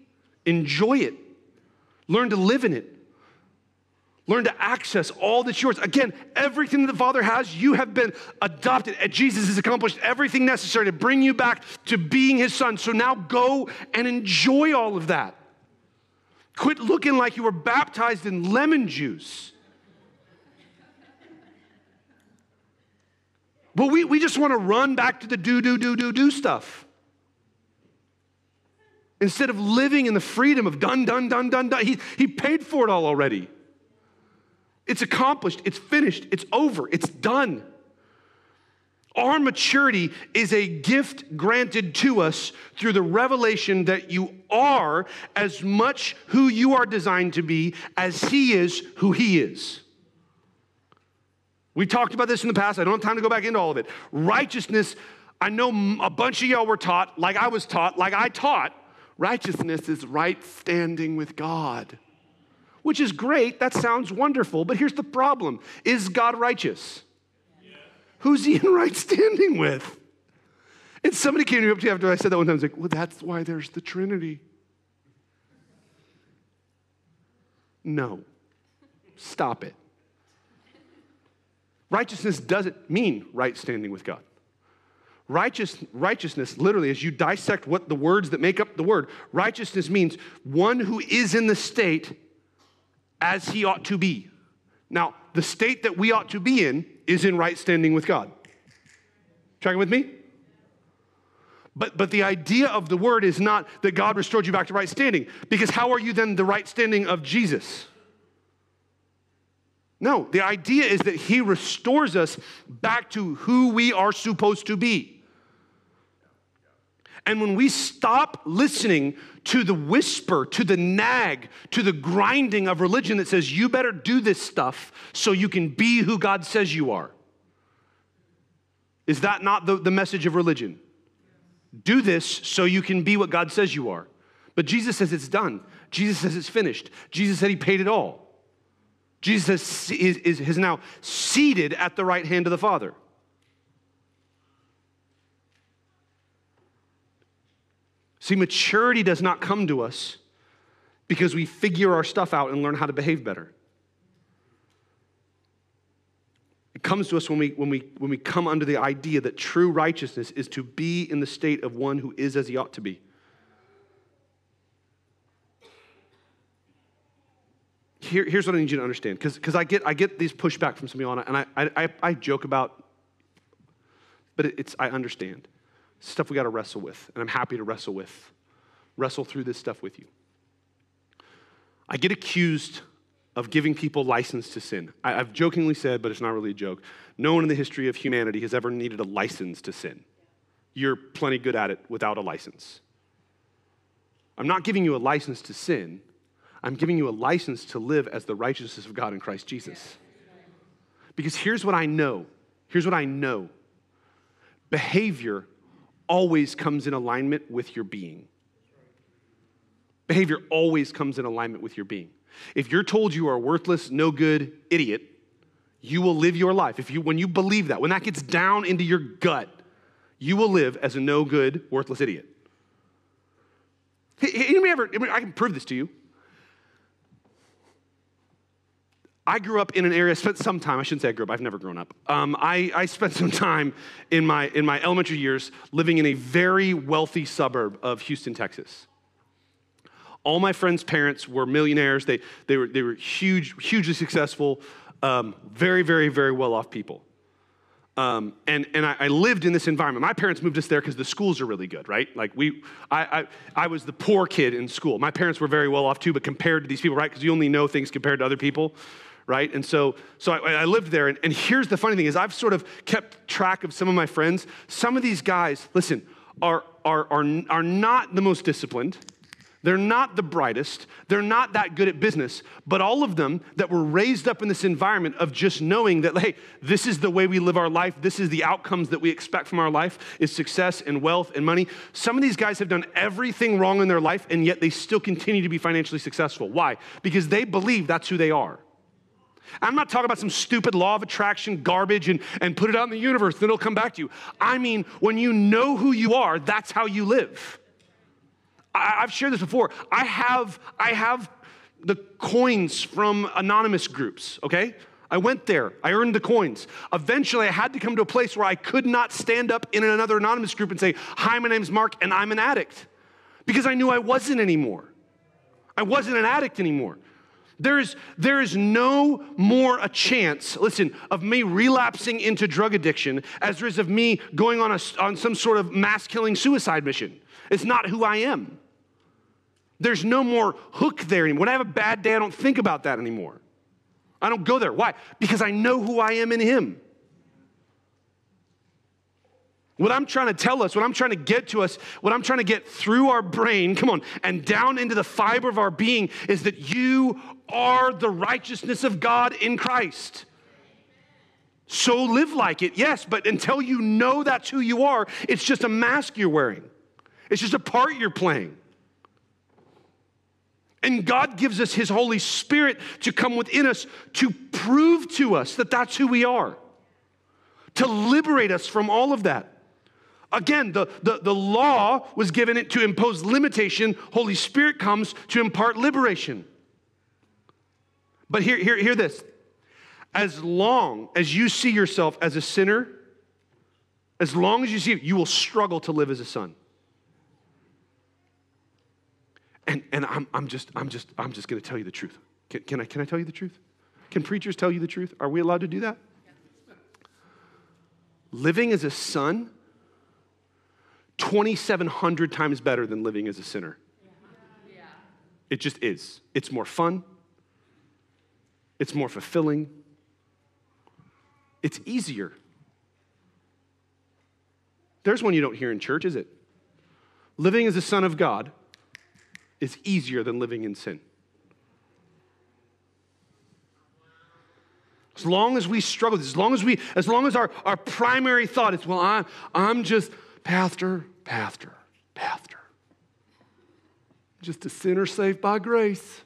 Enjoy it. Learn to live in it. Learn to access all that's yours. Again, everything that the Father has, you have been adopted. Jesus has accomplished everything necessary to bring you back to being His Son. So now go and enjoy all of that. Quit looking like you were baptized in lemon juice. But we, we just want to run back to the do, do, do, do, do stuff. Instead of living in the freedom of done, done, done, done, done. He, he paid for it all already. It's accomplished, it's finished, it's over, it's done. Our maturity is a gift granted to us through the revelation that you are as much who you are designed to be as He is who He is. We talked about this in the past. I don't have time to go back into all of it. Righteousness, I know a bunch of y'all were taught, like I was taught, like I taught, righteousness is right standing with God which is great. That sounds wonderful. But here's the problem Is God righteous? Who's he in right standing with? And somebody came up to me after I said that one time. I was like, well, that's why there's the Trinity. No. Stop it. Righteousness doesn't mean right standing with God. Righteous, righteousness, literally, as you dissect what the words that make up the word, righteousness means one who is in the state as he ought to be. Now, the state that we ought to be in is in right standing with God. Tracking with me? But, but the idea of the word is not that God restored you back to right standing, because how are you then the right standing of Jesus? No, the idea is that he restores us back to who we are supposed to be. And when we stop listening to the whisper, to the nag, to the grinding of religion that says, you better do this stuff so you can be who God says you are, is that not the, the message of religion? Do this so you can be what God says you are. But Jesus says it's done. Jesus says it's finished. Jesus said he paid it all. Jesus is, is, is now seated at the right hand of the Father. See, maturity does not come to us because we figure our stuff out and learn how to behave better. It comes to us when we, when, we, when we come under the idea that true righteousness is to be in the state of one who is as he ought to be. Here, here's what I need you to understand, because I get, I get these pushback from some of you on it, and I, I, I joke about, but it's, I understand stuff we got to wrestle with, and I'm happy to wrestle with, wrestle through this stuff with you. I get accused of giving people license to sin. I, have jokingly said, but it's not really a joke. No one in the history of humanity has ever needed a license to sin. You're plenty good at it without a license. I'm not giving you a license to sin, I'm giving you a license to live as the righteousness of God in Christ Jesus. Because here's what I know here's what I know behavior always comes in alignment with your being. Behavior always comes in alignment with your being. If you're told you are worthless, no good idiot, you will live your life. If you, when you believe that, when that gets down into your gut, you will live as a no good, worthless idiot. Anybody ever, I can prove this to you. I grew up in an area, spent some time, I shouldn't say I grew up, I've never grown up. Um, I, I spent some time in my, in my elementary years living in a very wealthy suburb of Houston, Texas. All my friends' parents were millionaires. They, they, were, they were huge, hugely successful, um, very, very, very well off people. Um, and and I, I, lived in this environment. My parents moved us there because the schools are really good, right? Like we, I, I, I, was the poor kid in school. My parents were very well off too, but compared to these people, right? Because you only know things compared to other people, right? And so, so I, I lived there. And, and here's the funny thing: is I've sort of kept track of some of my friends. Some of these guys, listen, are are are, are not the most disciplined. They're not the brightest. They're not that good at business. But all of them that were raised up in this environment of just knowing that, hey, this is the way we live our life. This is the outcomes that we expect from our life is success and wealth and money. Some of these guys have done everything wrong in their life, and yet they still continue to be financially successful. Why? Because they believe that's who they are. I'm not talking about some stupid law of attraction garbage and, and put it out in the universe, then it'll come back to you. I mean, when you know who you are, that's how you live. I, have shared this before. I have, I have the coins from anonymous groups, okay? I went there, I earned the coins. Eventually, I had to come to a place where I could not stand up in another anonymous group and say, Hi, my name's Mark, and I'm an addict. Because I knew I wasn't anymore. I wasn't an addict anymore. There is, there is no more a chance, listen, of me relapsing into drug addiction as there is of me going on, a, on some sort of mass killing suicide mission. It's not who I am. There's no more hook there anymore. When I have a bad day, I don't think about that anymore. I don't go there. Why? Because I know who I am in Him. What I'm trying to tell us, what I'm trying to get to us, what I'm trying to get through our brain, come on, and down into the fiber of our being is that you are the righteousness of God in Christ. So live like it, yes, but until you know that's who you are, it's just a mask you're wearing, it's just a part you're playing. And God gives us His Holy Spirit to come within us to prove to us that that's who we are, to liberate us from all of that. Again, the, the, the law was given it to impose limitation. Holy Spirit comes to impart liberation. But hear, hear, hear this. As long as you see yourself as a sinner, as long as you see it, you will struggle to live as a son. And, and I'm, I'm just, I'm just, I'm just going to tell you the truth. Can, can, I, can I tell you the truth? Can preachers tell you the truth? Are we allowed to do that? Living as a son, 2,700 times better than living as a sinner. It just is. It's more fun, it's more fulfilling, it's easier. There's one you don't hear in church, is it? Living as a son of God is easier than living in sin. As long as we struggle, as long as we, as long as our, our primary thought is, well, I, I'm just pastor, pastor, pastor. Just a sinner saved by grace.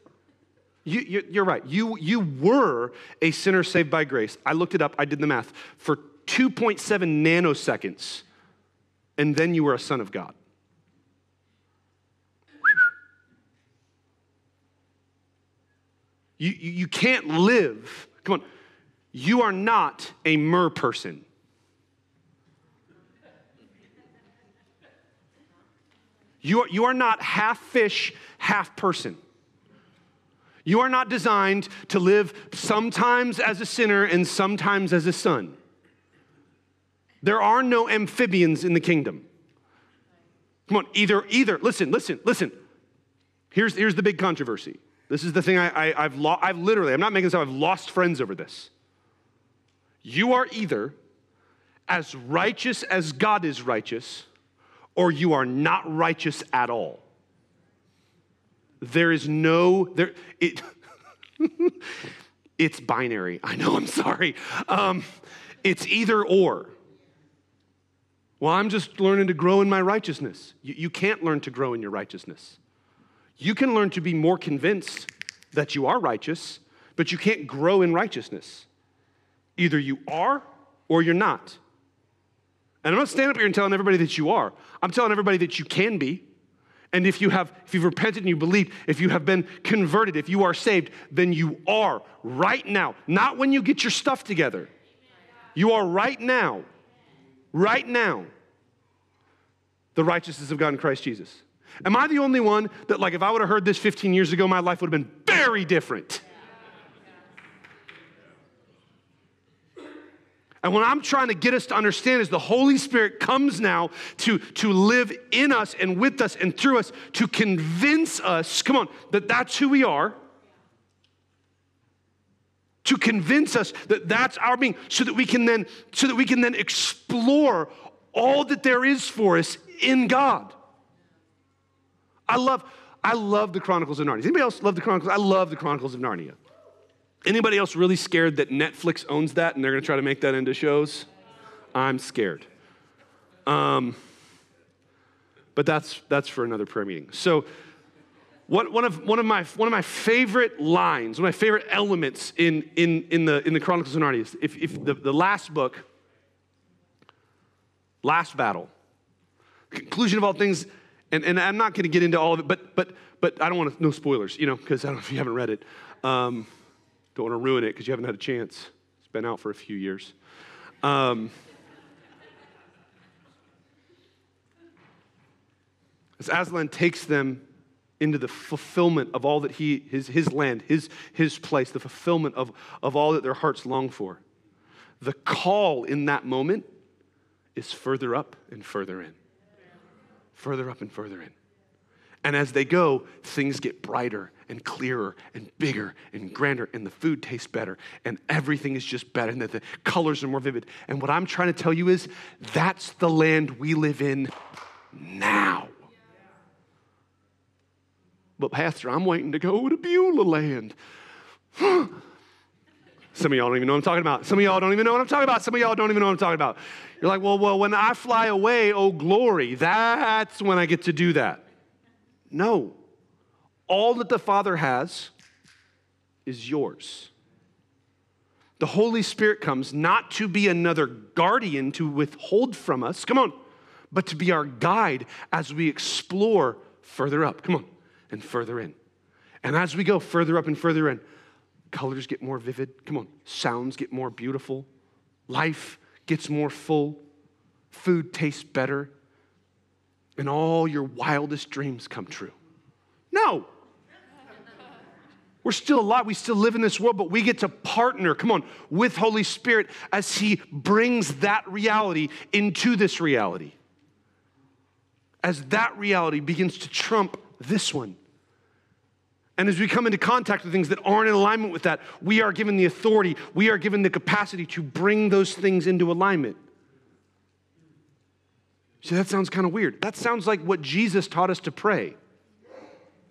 You, you, you're right. You, you were a sinner saved by grace. I looked it up, I did the math. For 2.7 nanoseconds, and then you were a son of God. You, you can't live. Come on. You are not a mer person. You are, you are not half fish, half person. You are not designed to live sometimes as a sinner and sometimes as a son. There are no amphibians in the kingdom. Come on, either, either, listen, listen, listen. Here's, here's the big controversy. This is the thing I, I, have lo- I've literally, I'm not making this up, I've lost friends over this. You are either as righteous as God is righteous, or you are not righteous at all. There is no, there, it, it's binary. I know, I'm sorry. Um, it's either or. Well, I'm just learning to grow in my righteousness. You, you can't learn to grow in your righteousness. You can learn to be more convinced that you are righteous, but you can't grow in righteousness. Either you are or you're not. And I'm not standing up here and telling everybody that you are. I'm telling everybody that you can be. And if you have, if you've repented and you believe, if you have been converted, if you are saved, then you are right now. Not when you get your stuff together. You are right now, right now, the righteousness of God in Christ Jesus. Am I the only one that, like, if I would have heard this 15 years ago, my life would have been very different? And what I'm trying to get us to understand is the Holy Spirit comes now to, to live in us and with us and through us to convince us, come on, that that's who we are. To convince us that that's our being, so that we can then, so that we can then explore all that there is for us in God. I love, I love the Chronicles of Narnia. Anybody else love the Chronicles? I love the Chronicles of Narnia. Anybody else really scared that Netflix owns that and they're going to try to make that into shows? I'm scared. Um, but that's, that's for another prayer meeting. So, one, one, of, one, of my, one of my favorite lines, one of my favorite elements in, in, in, the, in the Chronicles of Narnia is if, if the, the last book, last battle, conclusion of all things, and, and I'm not going to get into all of it, but, but, but I don't want to, no spoilers, you know, because I don't know if you haven't read it. Um, don't want to ruin it because you haven't had a chance. It's been out for a few years. Um, as Aslan takes them into the fulfillment of all that he, his, his land, his, his place, the fulfillment of, of all that their hearts long for. The call in that moment is further up and further in. Further up and further in. And as they go, things get brighter and clearer and bigger and grander, and the food tastes better, and everything is just better, and that the colors are more vivid. And what I'm trying to tell you is that's the land we live in now. But, Pastor, I'm waiting to go to Beulah land. Some of y'all don't even know what I'm talking about. Some of y'all don't even know what I'm talking about. Some of y'all don't even know what I'm talking about. You're like, well, well, when I fly away, oh glory, that's when I get to do that. No. All that the Father has is yours. The Holy Spirit comes not to be another guardian to withhold from us, come on, but to be our guide as we explore further up, come on, and further in. And as we go further up and further in, colors get more vivid, come on, sounds get more beautiful, life gets more full, food tastes better, and all your wildest dreams come true. No. We're still alive. We still live in this world, but we get to partner, come on, with Holy Spirit as He brings that reality into this reality. As that reality begins to trump this one. And as we come into contact with things that aren't in alignment with that, we are given the authority, we are given the capacity to bring those things into alignment. See, that sounds kind of weird. That sounds like what Jesus taught us to pray.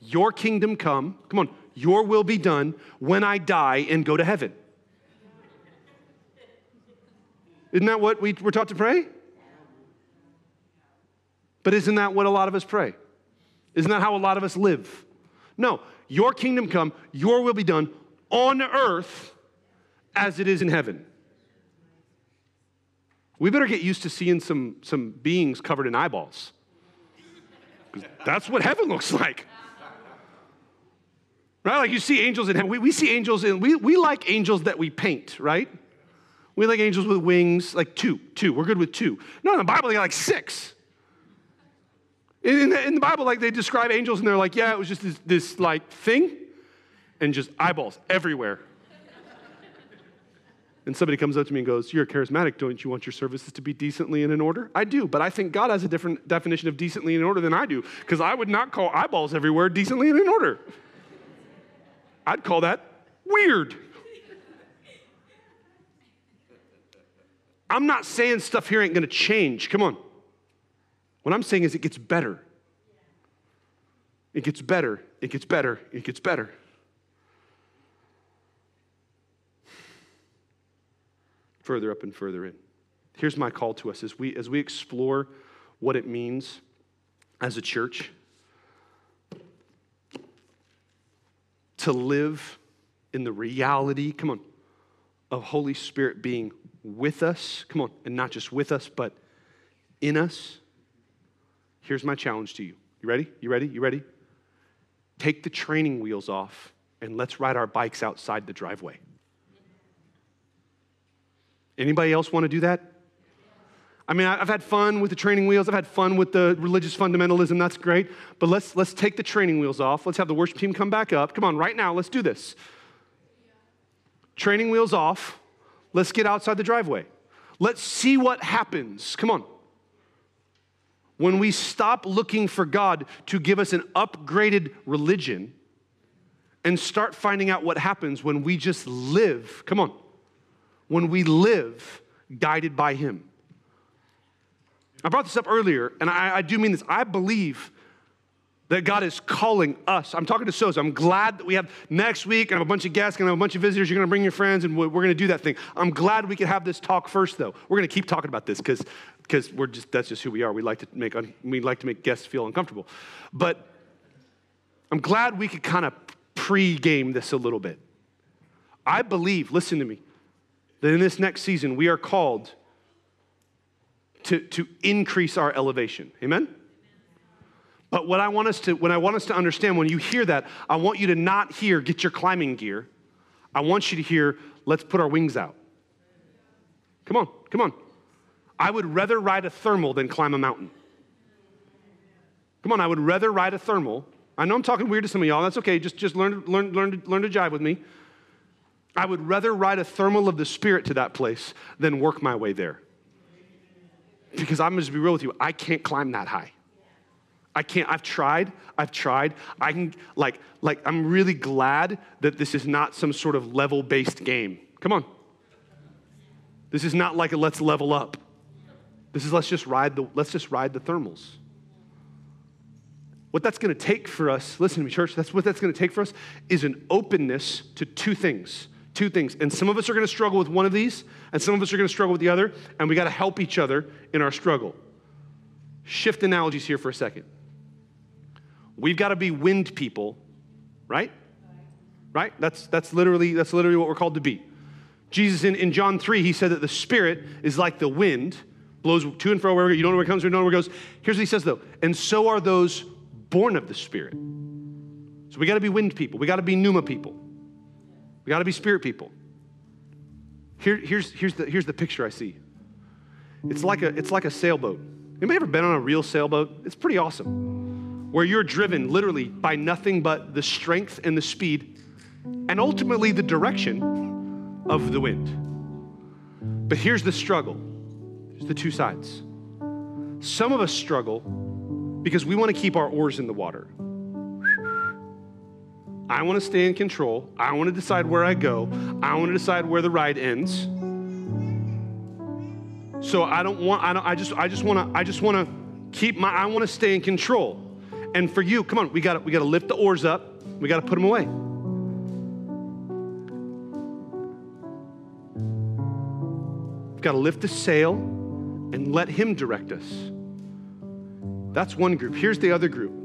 Your kingdom come, come on, your will be done when I die and go to heaven. Isn't that what we, we're taught to pray? But isn't that what a lot of us pray? Isn't that how a lot of us live? No, your kingdom come, your will be done on earth as it is in heaven. We better get used to seeing some, some beings covered in eyeballs. That's what heaven looks like. Right? Like you see angels in heaven. We, we see angels in, we, we like angels that we paint, right? We like angels with wings, like two, two. We're good with two. No, in the Bible, they got like six. In the, in the Bible, like they describe angels and they're like, yeah, it was just this, this like thing and just eyeballs everywhere. and somebody comes up to me and goes, You're charismatic. Don't you want your services to be decently and in order? I do, but I think God has a different definition of decently and in order than I do, because I would not call eyeballs everywhere decently and in order. I'd call that weird. I'm not saying stuff here ain't gonna change. Come on. What I'm saying is it gets better. It gets better. It gets better. It gets better. Further up and further in. Here's my call to us as we, as we explore what it means as a church to live in the reality, come on, of Holy Spirit being with us, come on, and not just with us, but in us. Here's my challenge to you. You ready? You ready? You ready? Take the training wheels off and let's ride our bikes outside the driveway. Anybody else want to do that? I mean, I've had fun with the training wheels. I've had fun with the religious fundamentalism. That's great. But let's, let's take the training wheels off. Let's have the worship team come back up. Come on, right now, let's do this. Training wheels off. Let's get outside the driveway. Let's see what happens. Come on. When we stop looking for God to give us an upgraded religion and start finding out what happens when we just live, come on, when we live guided by Him. I brought this up earlier, and I, I do mean this. I believe that God is calling us. I'm talking to Sozo. I'm glad that we have next week and I have a bunch of guests and I have a bunch of visitors. You're going to bring your friends and we're going to do that thing. I'm glad we could have this talk first, though. We're going to keep talking about this because because we're just that's just who we are. We like to make we like to make guests feel uncomfortable. But I'm glad we could kind of pre-game this a little bit. I believe, listen to me, that in this next season we are called to, to increase our elevation. Amen? But what I want us to, when I want us to understand, when you hear that, I want you to not hear, get your climbing gear. I want you to hear, let's put our wings out. Come on, come on. I would rather ride a thermal than climb a mountain. Come on, I would rather ride a thermal. I know I'm talking weird to some of y'all. That's okay. Just, just learn, learn, learn, learn to jive with me. I would rather ride a thermal of the Spirit to that place than work my way there. Because I'm going to be real with you, I can't climb that high. I can't, I've tried, I've tried. I can, like, like, I'm really glad that this is not some sort of level based game. Come on. This is not like a let's level up. This is let's just ride the, let's just ride the thermals. What that's gonna take for us, listen to me, church, that's what that's gonna take for us is an openness to two things two things. And some of us are going to struggle with one of these, and some of us are going to struggle with the other, and we got to help each other in our struggle. Shift analogies here for a second. We've got to be wind people, right? Right? That's, that's, literally, that's literally what we're called to be. Jesus in, in John 3, he said that the Spirit is like the wind, blows to and fro wherever you don't know where it comes you don't know where it goes. Here's what he says though, and so are those born of the Spirit. So we got to be wind people, we got to be pneuma people. We got to be spirit people. Here, here's, here's, the, here's the picture I see. It's like, a, it's like a sailboat. Anybody ever been on a real sailboat? It's pretty awesome. Where you're driven literally by nothing but the strength and the speed and ultimately the direction of the wind. But here's the struggle. There's the two sides. Some of us struggle because we want to keep our oars in the water. I want to stay in control. I want to decide where I go. I want to decide where the ride ends. So I don't want I don't I just I just want to I just want to keep my I want to stay in control. And for you, come on, we got we got to lift the oars up. We got to put them away. We've got to lift the sail and let him direct us. That's one group. Here's the other group.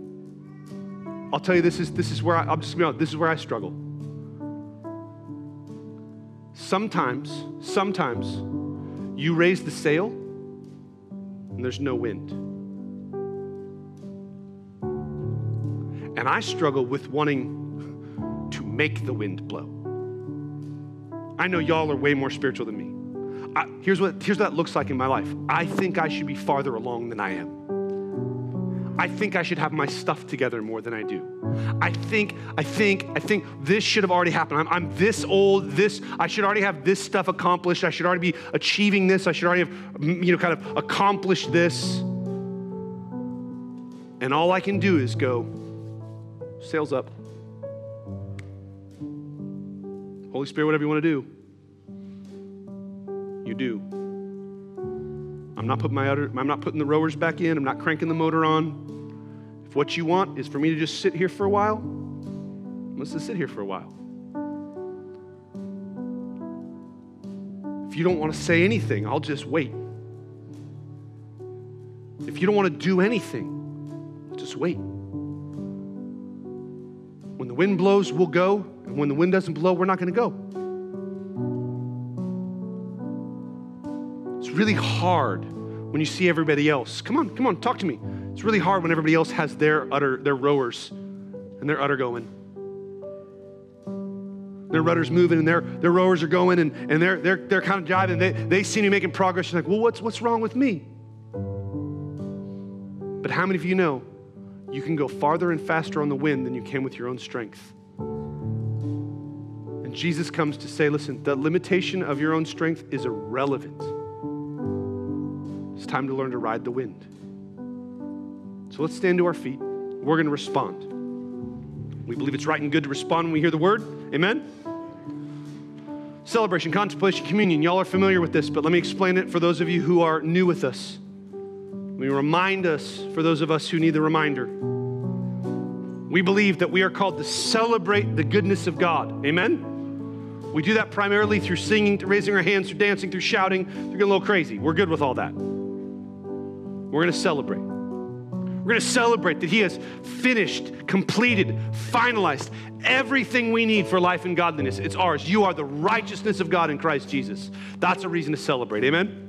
I'll tell you, this is, this is where I, I'm just gonna, this is where I struggle. Sometimes, sometimes you raise the sail and there's no wind. And I struggle with wanting to make the wind blow. I know y'all are way more spiritual than me. I, here's, what, here's what that looks like in my life I think I should be farther along than I am. I think I should have my stuff together more than I do. I think, I think, I think this should have already happened. I'm, I'm this old, this, I should already have this stuff accomplished. I should already be achieving this. I should already have, you know, kind of accomplished this. And all I can do is go, sails up. Holy Spirit, whatever you want to do, you do. I'm not putting my other, I'm not putting the rowers back in. I'm not cranking the motor on. If what you want is for me to just sit here for a while, let's just sit here for a while. If you don't want to say anything, I'll just wait. If you don't want to do anything, just wait. When the wind blows, we'll go. And when the wind doesn't blow, we're not going to go. It's really hard when you see everybody else. Come on, come on, talk to me. It's really hard when everybody else has their udder, their rowers, and their udder going. Their rudders moving and their, their rowers are going and, and they're, they're, they're kind of driving. They, they see you making progress. You're like, well, what's, what's wrong with me? But how many of you know you can go farther and faster on the wind than you can with your own strength? And Jesus comes to say, listen, the limitation of your own strength is irrelevant. Time to learn to ride the wind. So let's stand to our feet. We're going to respond. We believe it's right and good to respond when we hear the word. Amen? Celebration, contemplation, communion. Y'all are familiar with this, but let me explain it for those of you who are new with us. Me remind us for those of us who need the reminder. We believe that we are called to celebrate the goodness of God. Amen? We do that primarily through singing, through raising our hands, through dancing, through shouting, through getting a little crazy. We're good with all that. We're going to celebrate. We're going to celebrate that He has finished, completed, finalized everything we need for life and godliness. It's ours. You are the righteousness of God in Christ Jesus. That's a reason to celebrate. Amen?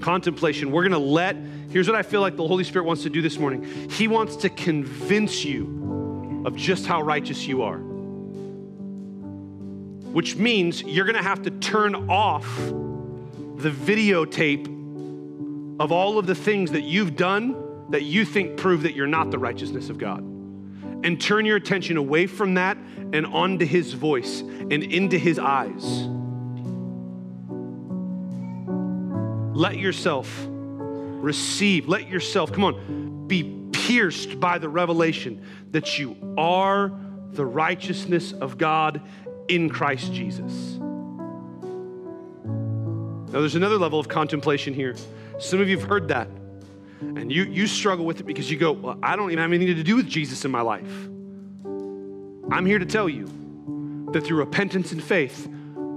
Contemplation. We're going to let, here's what I feel like the Holy Spirit wants to do this morning He wants to convince you of just how righteous you are which means you're going to have to turn off the videotape of all of the things that you've done that you think prove that you're not the righteousness of God. And turn your attention away from that and onto His voice and into His eyes. Let yourself receive, let yourself, come on, be pierced by the revelation that you are the righteousness of God in Christ Jesus. Now, there's another level of contemplation here. Some of you have heard that, and you, you struggle with it because you go, Well, I don't even have anything to do with Jesus in my life. I'm here to tell you that through repentance and faith,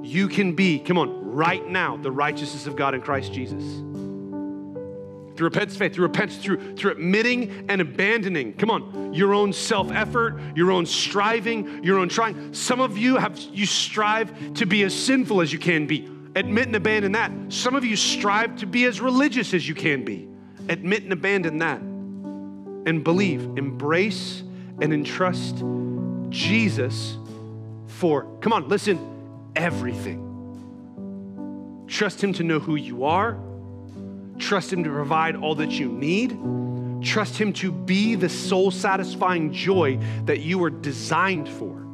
you can be, come on, right now, the righteousness of God in Christ Jesus through repentance, faith, through repentance, through, through admitting and abandoning, come on, your own self effort, your own striving, your own trying. Some of you have, you strive to be as sinful as you can be. Admit and abandon that. Some of you strive to be as religious as you can be. Admit and abandon that. And believe, embrace and entrust Jesus for, come on, listen, everything. Trust Him to know who you are Trust Him to provide all that you need. Trust Him to be the soul satisfying joy that you were designed for.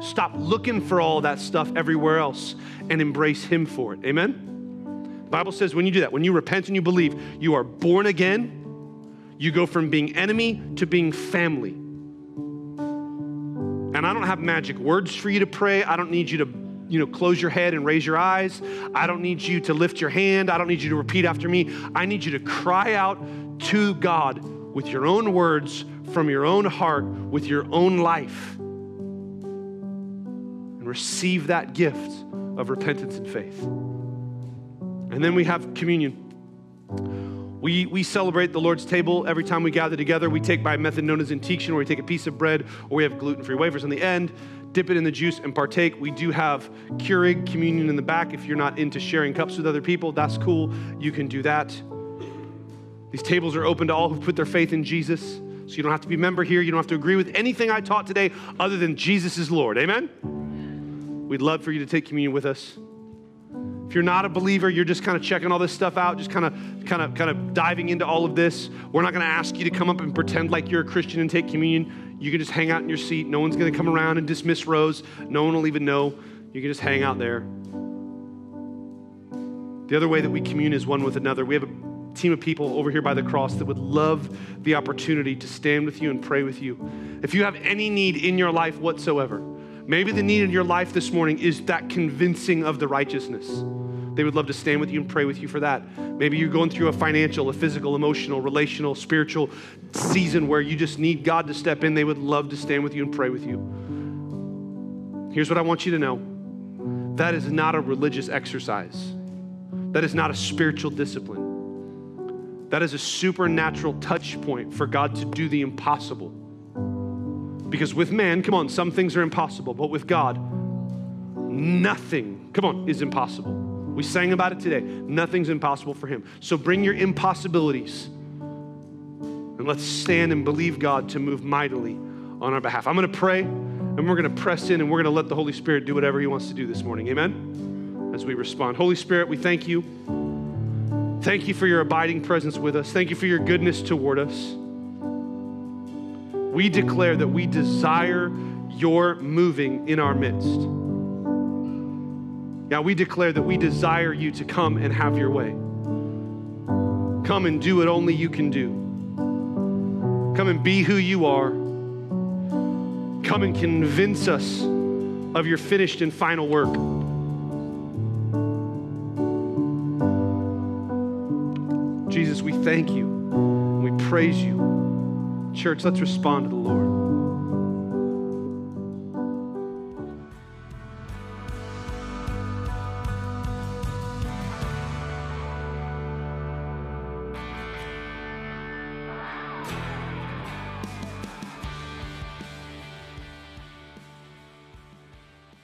Stop looking for all that stuff everywhere else and embrace Him for it. Amen? The Bible says when you do that, when you repent and you believe, you are born again. You go from being enemy to being family. And I don't have magic words for you to pray. I don't need you to you know, close your head and raise your eyes. I don't need you to lift your hand. I don't need you to repeat after me. I need you to cry out to God with your own words, from your own heart, with your own life, and receive that gift of repentance and faith. And then we have communion. We, we celebrate the Lord's table every time we gather together. We take by a method known as intinction, where we take a piece of bread, or we have gluten free wafers on the end dip it in the juice and partake. We do have Keurig communion in the back. If you're not into sharing cups with other people, that's cool. You can do that. These tables are open to all who put their faith in Jesus. So you don't have to be a member here. You don't have to agree with anything I taught today other than Jesus is Lord. Amen? We'd love for you to take communion with us. If you're not a believer, you're just kind of checking all this stuff out, just kind of kind of kind of diving into all of this. We're not going to ask you to come up and pretend like you're a Christian and take communion. You can just hang out in your seat. No one's going to come around and dismiss Rose. No one will even know. You can just hang out there. The other way that we commune is one with another. We have a team of people over here by the cross that would love the opportunity to stand with you and pray with you. If you have any need in your life whatsoever, maybe the need in your life this morning is that convincing of the righteousness. They would love to stand with you and pray with you for that. Maybe you're going through a financial, a physical, emotional, relational, spiritual season where you just need God to step in. They would love to stand with you and pray with you. Here's what I want you to know that is not a religious exercise, that is not a spiritual discipline. That is a supernatural touch point for God to do the impossible. Because with man, come on, some things are impossible, but with God, nothing, come on, is impossible. We sang about it today. Nothing's impossible for him. So bring your impossibilities and let's stand and believe God to move mightily on our behalf. I'm going to pray and we're going to press in and we're going to let the Holy Spirit do whatever he wants to do this morning. Amen? As we respond. Holy Spirit, we thank you. Thank you for your abiding presence with us. Thank you for your goodness toward us. We declare that we desire your moving in our midst. Now we declare that we desire you to come and have your way. Come and do what only you can do. Come and be who you are. Come and convince us of your finished and final work. Jesus, we thank you. We praise you. Church, let's respond to the Lord.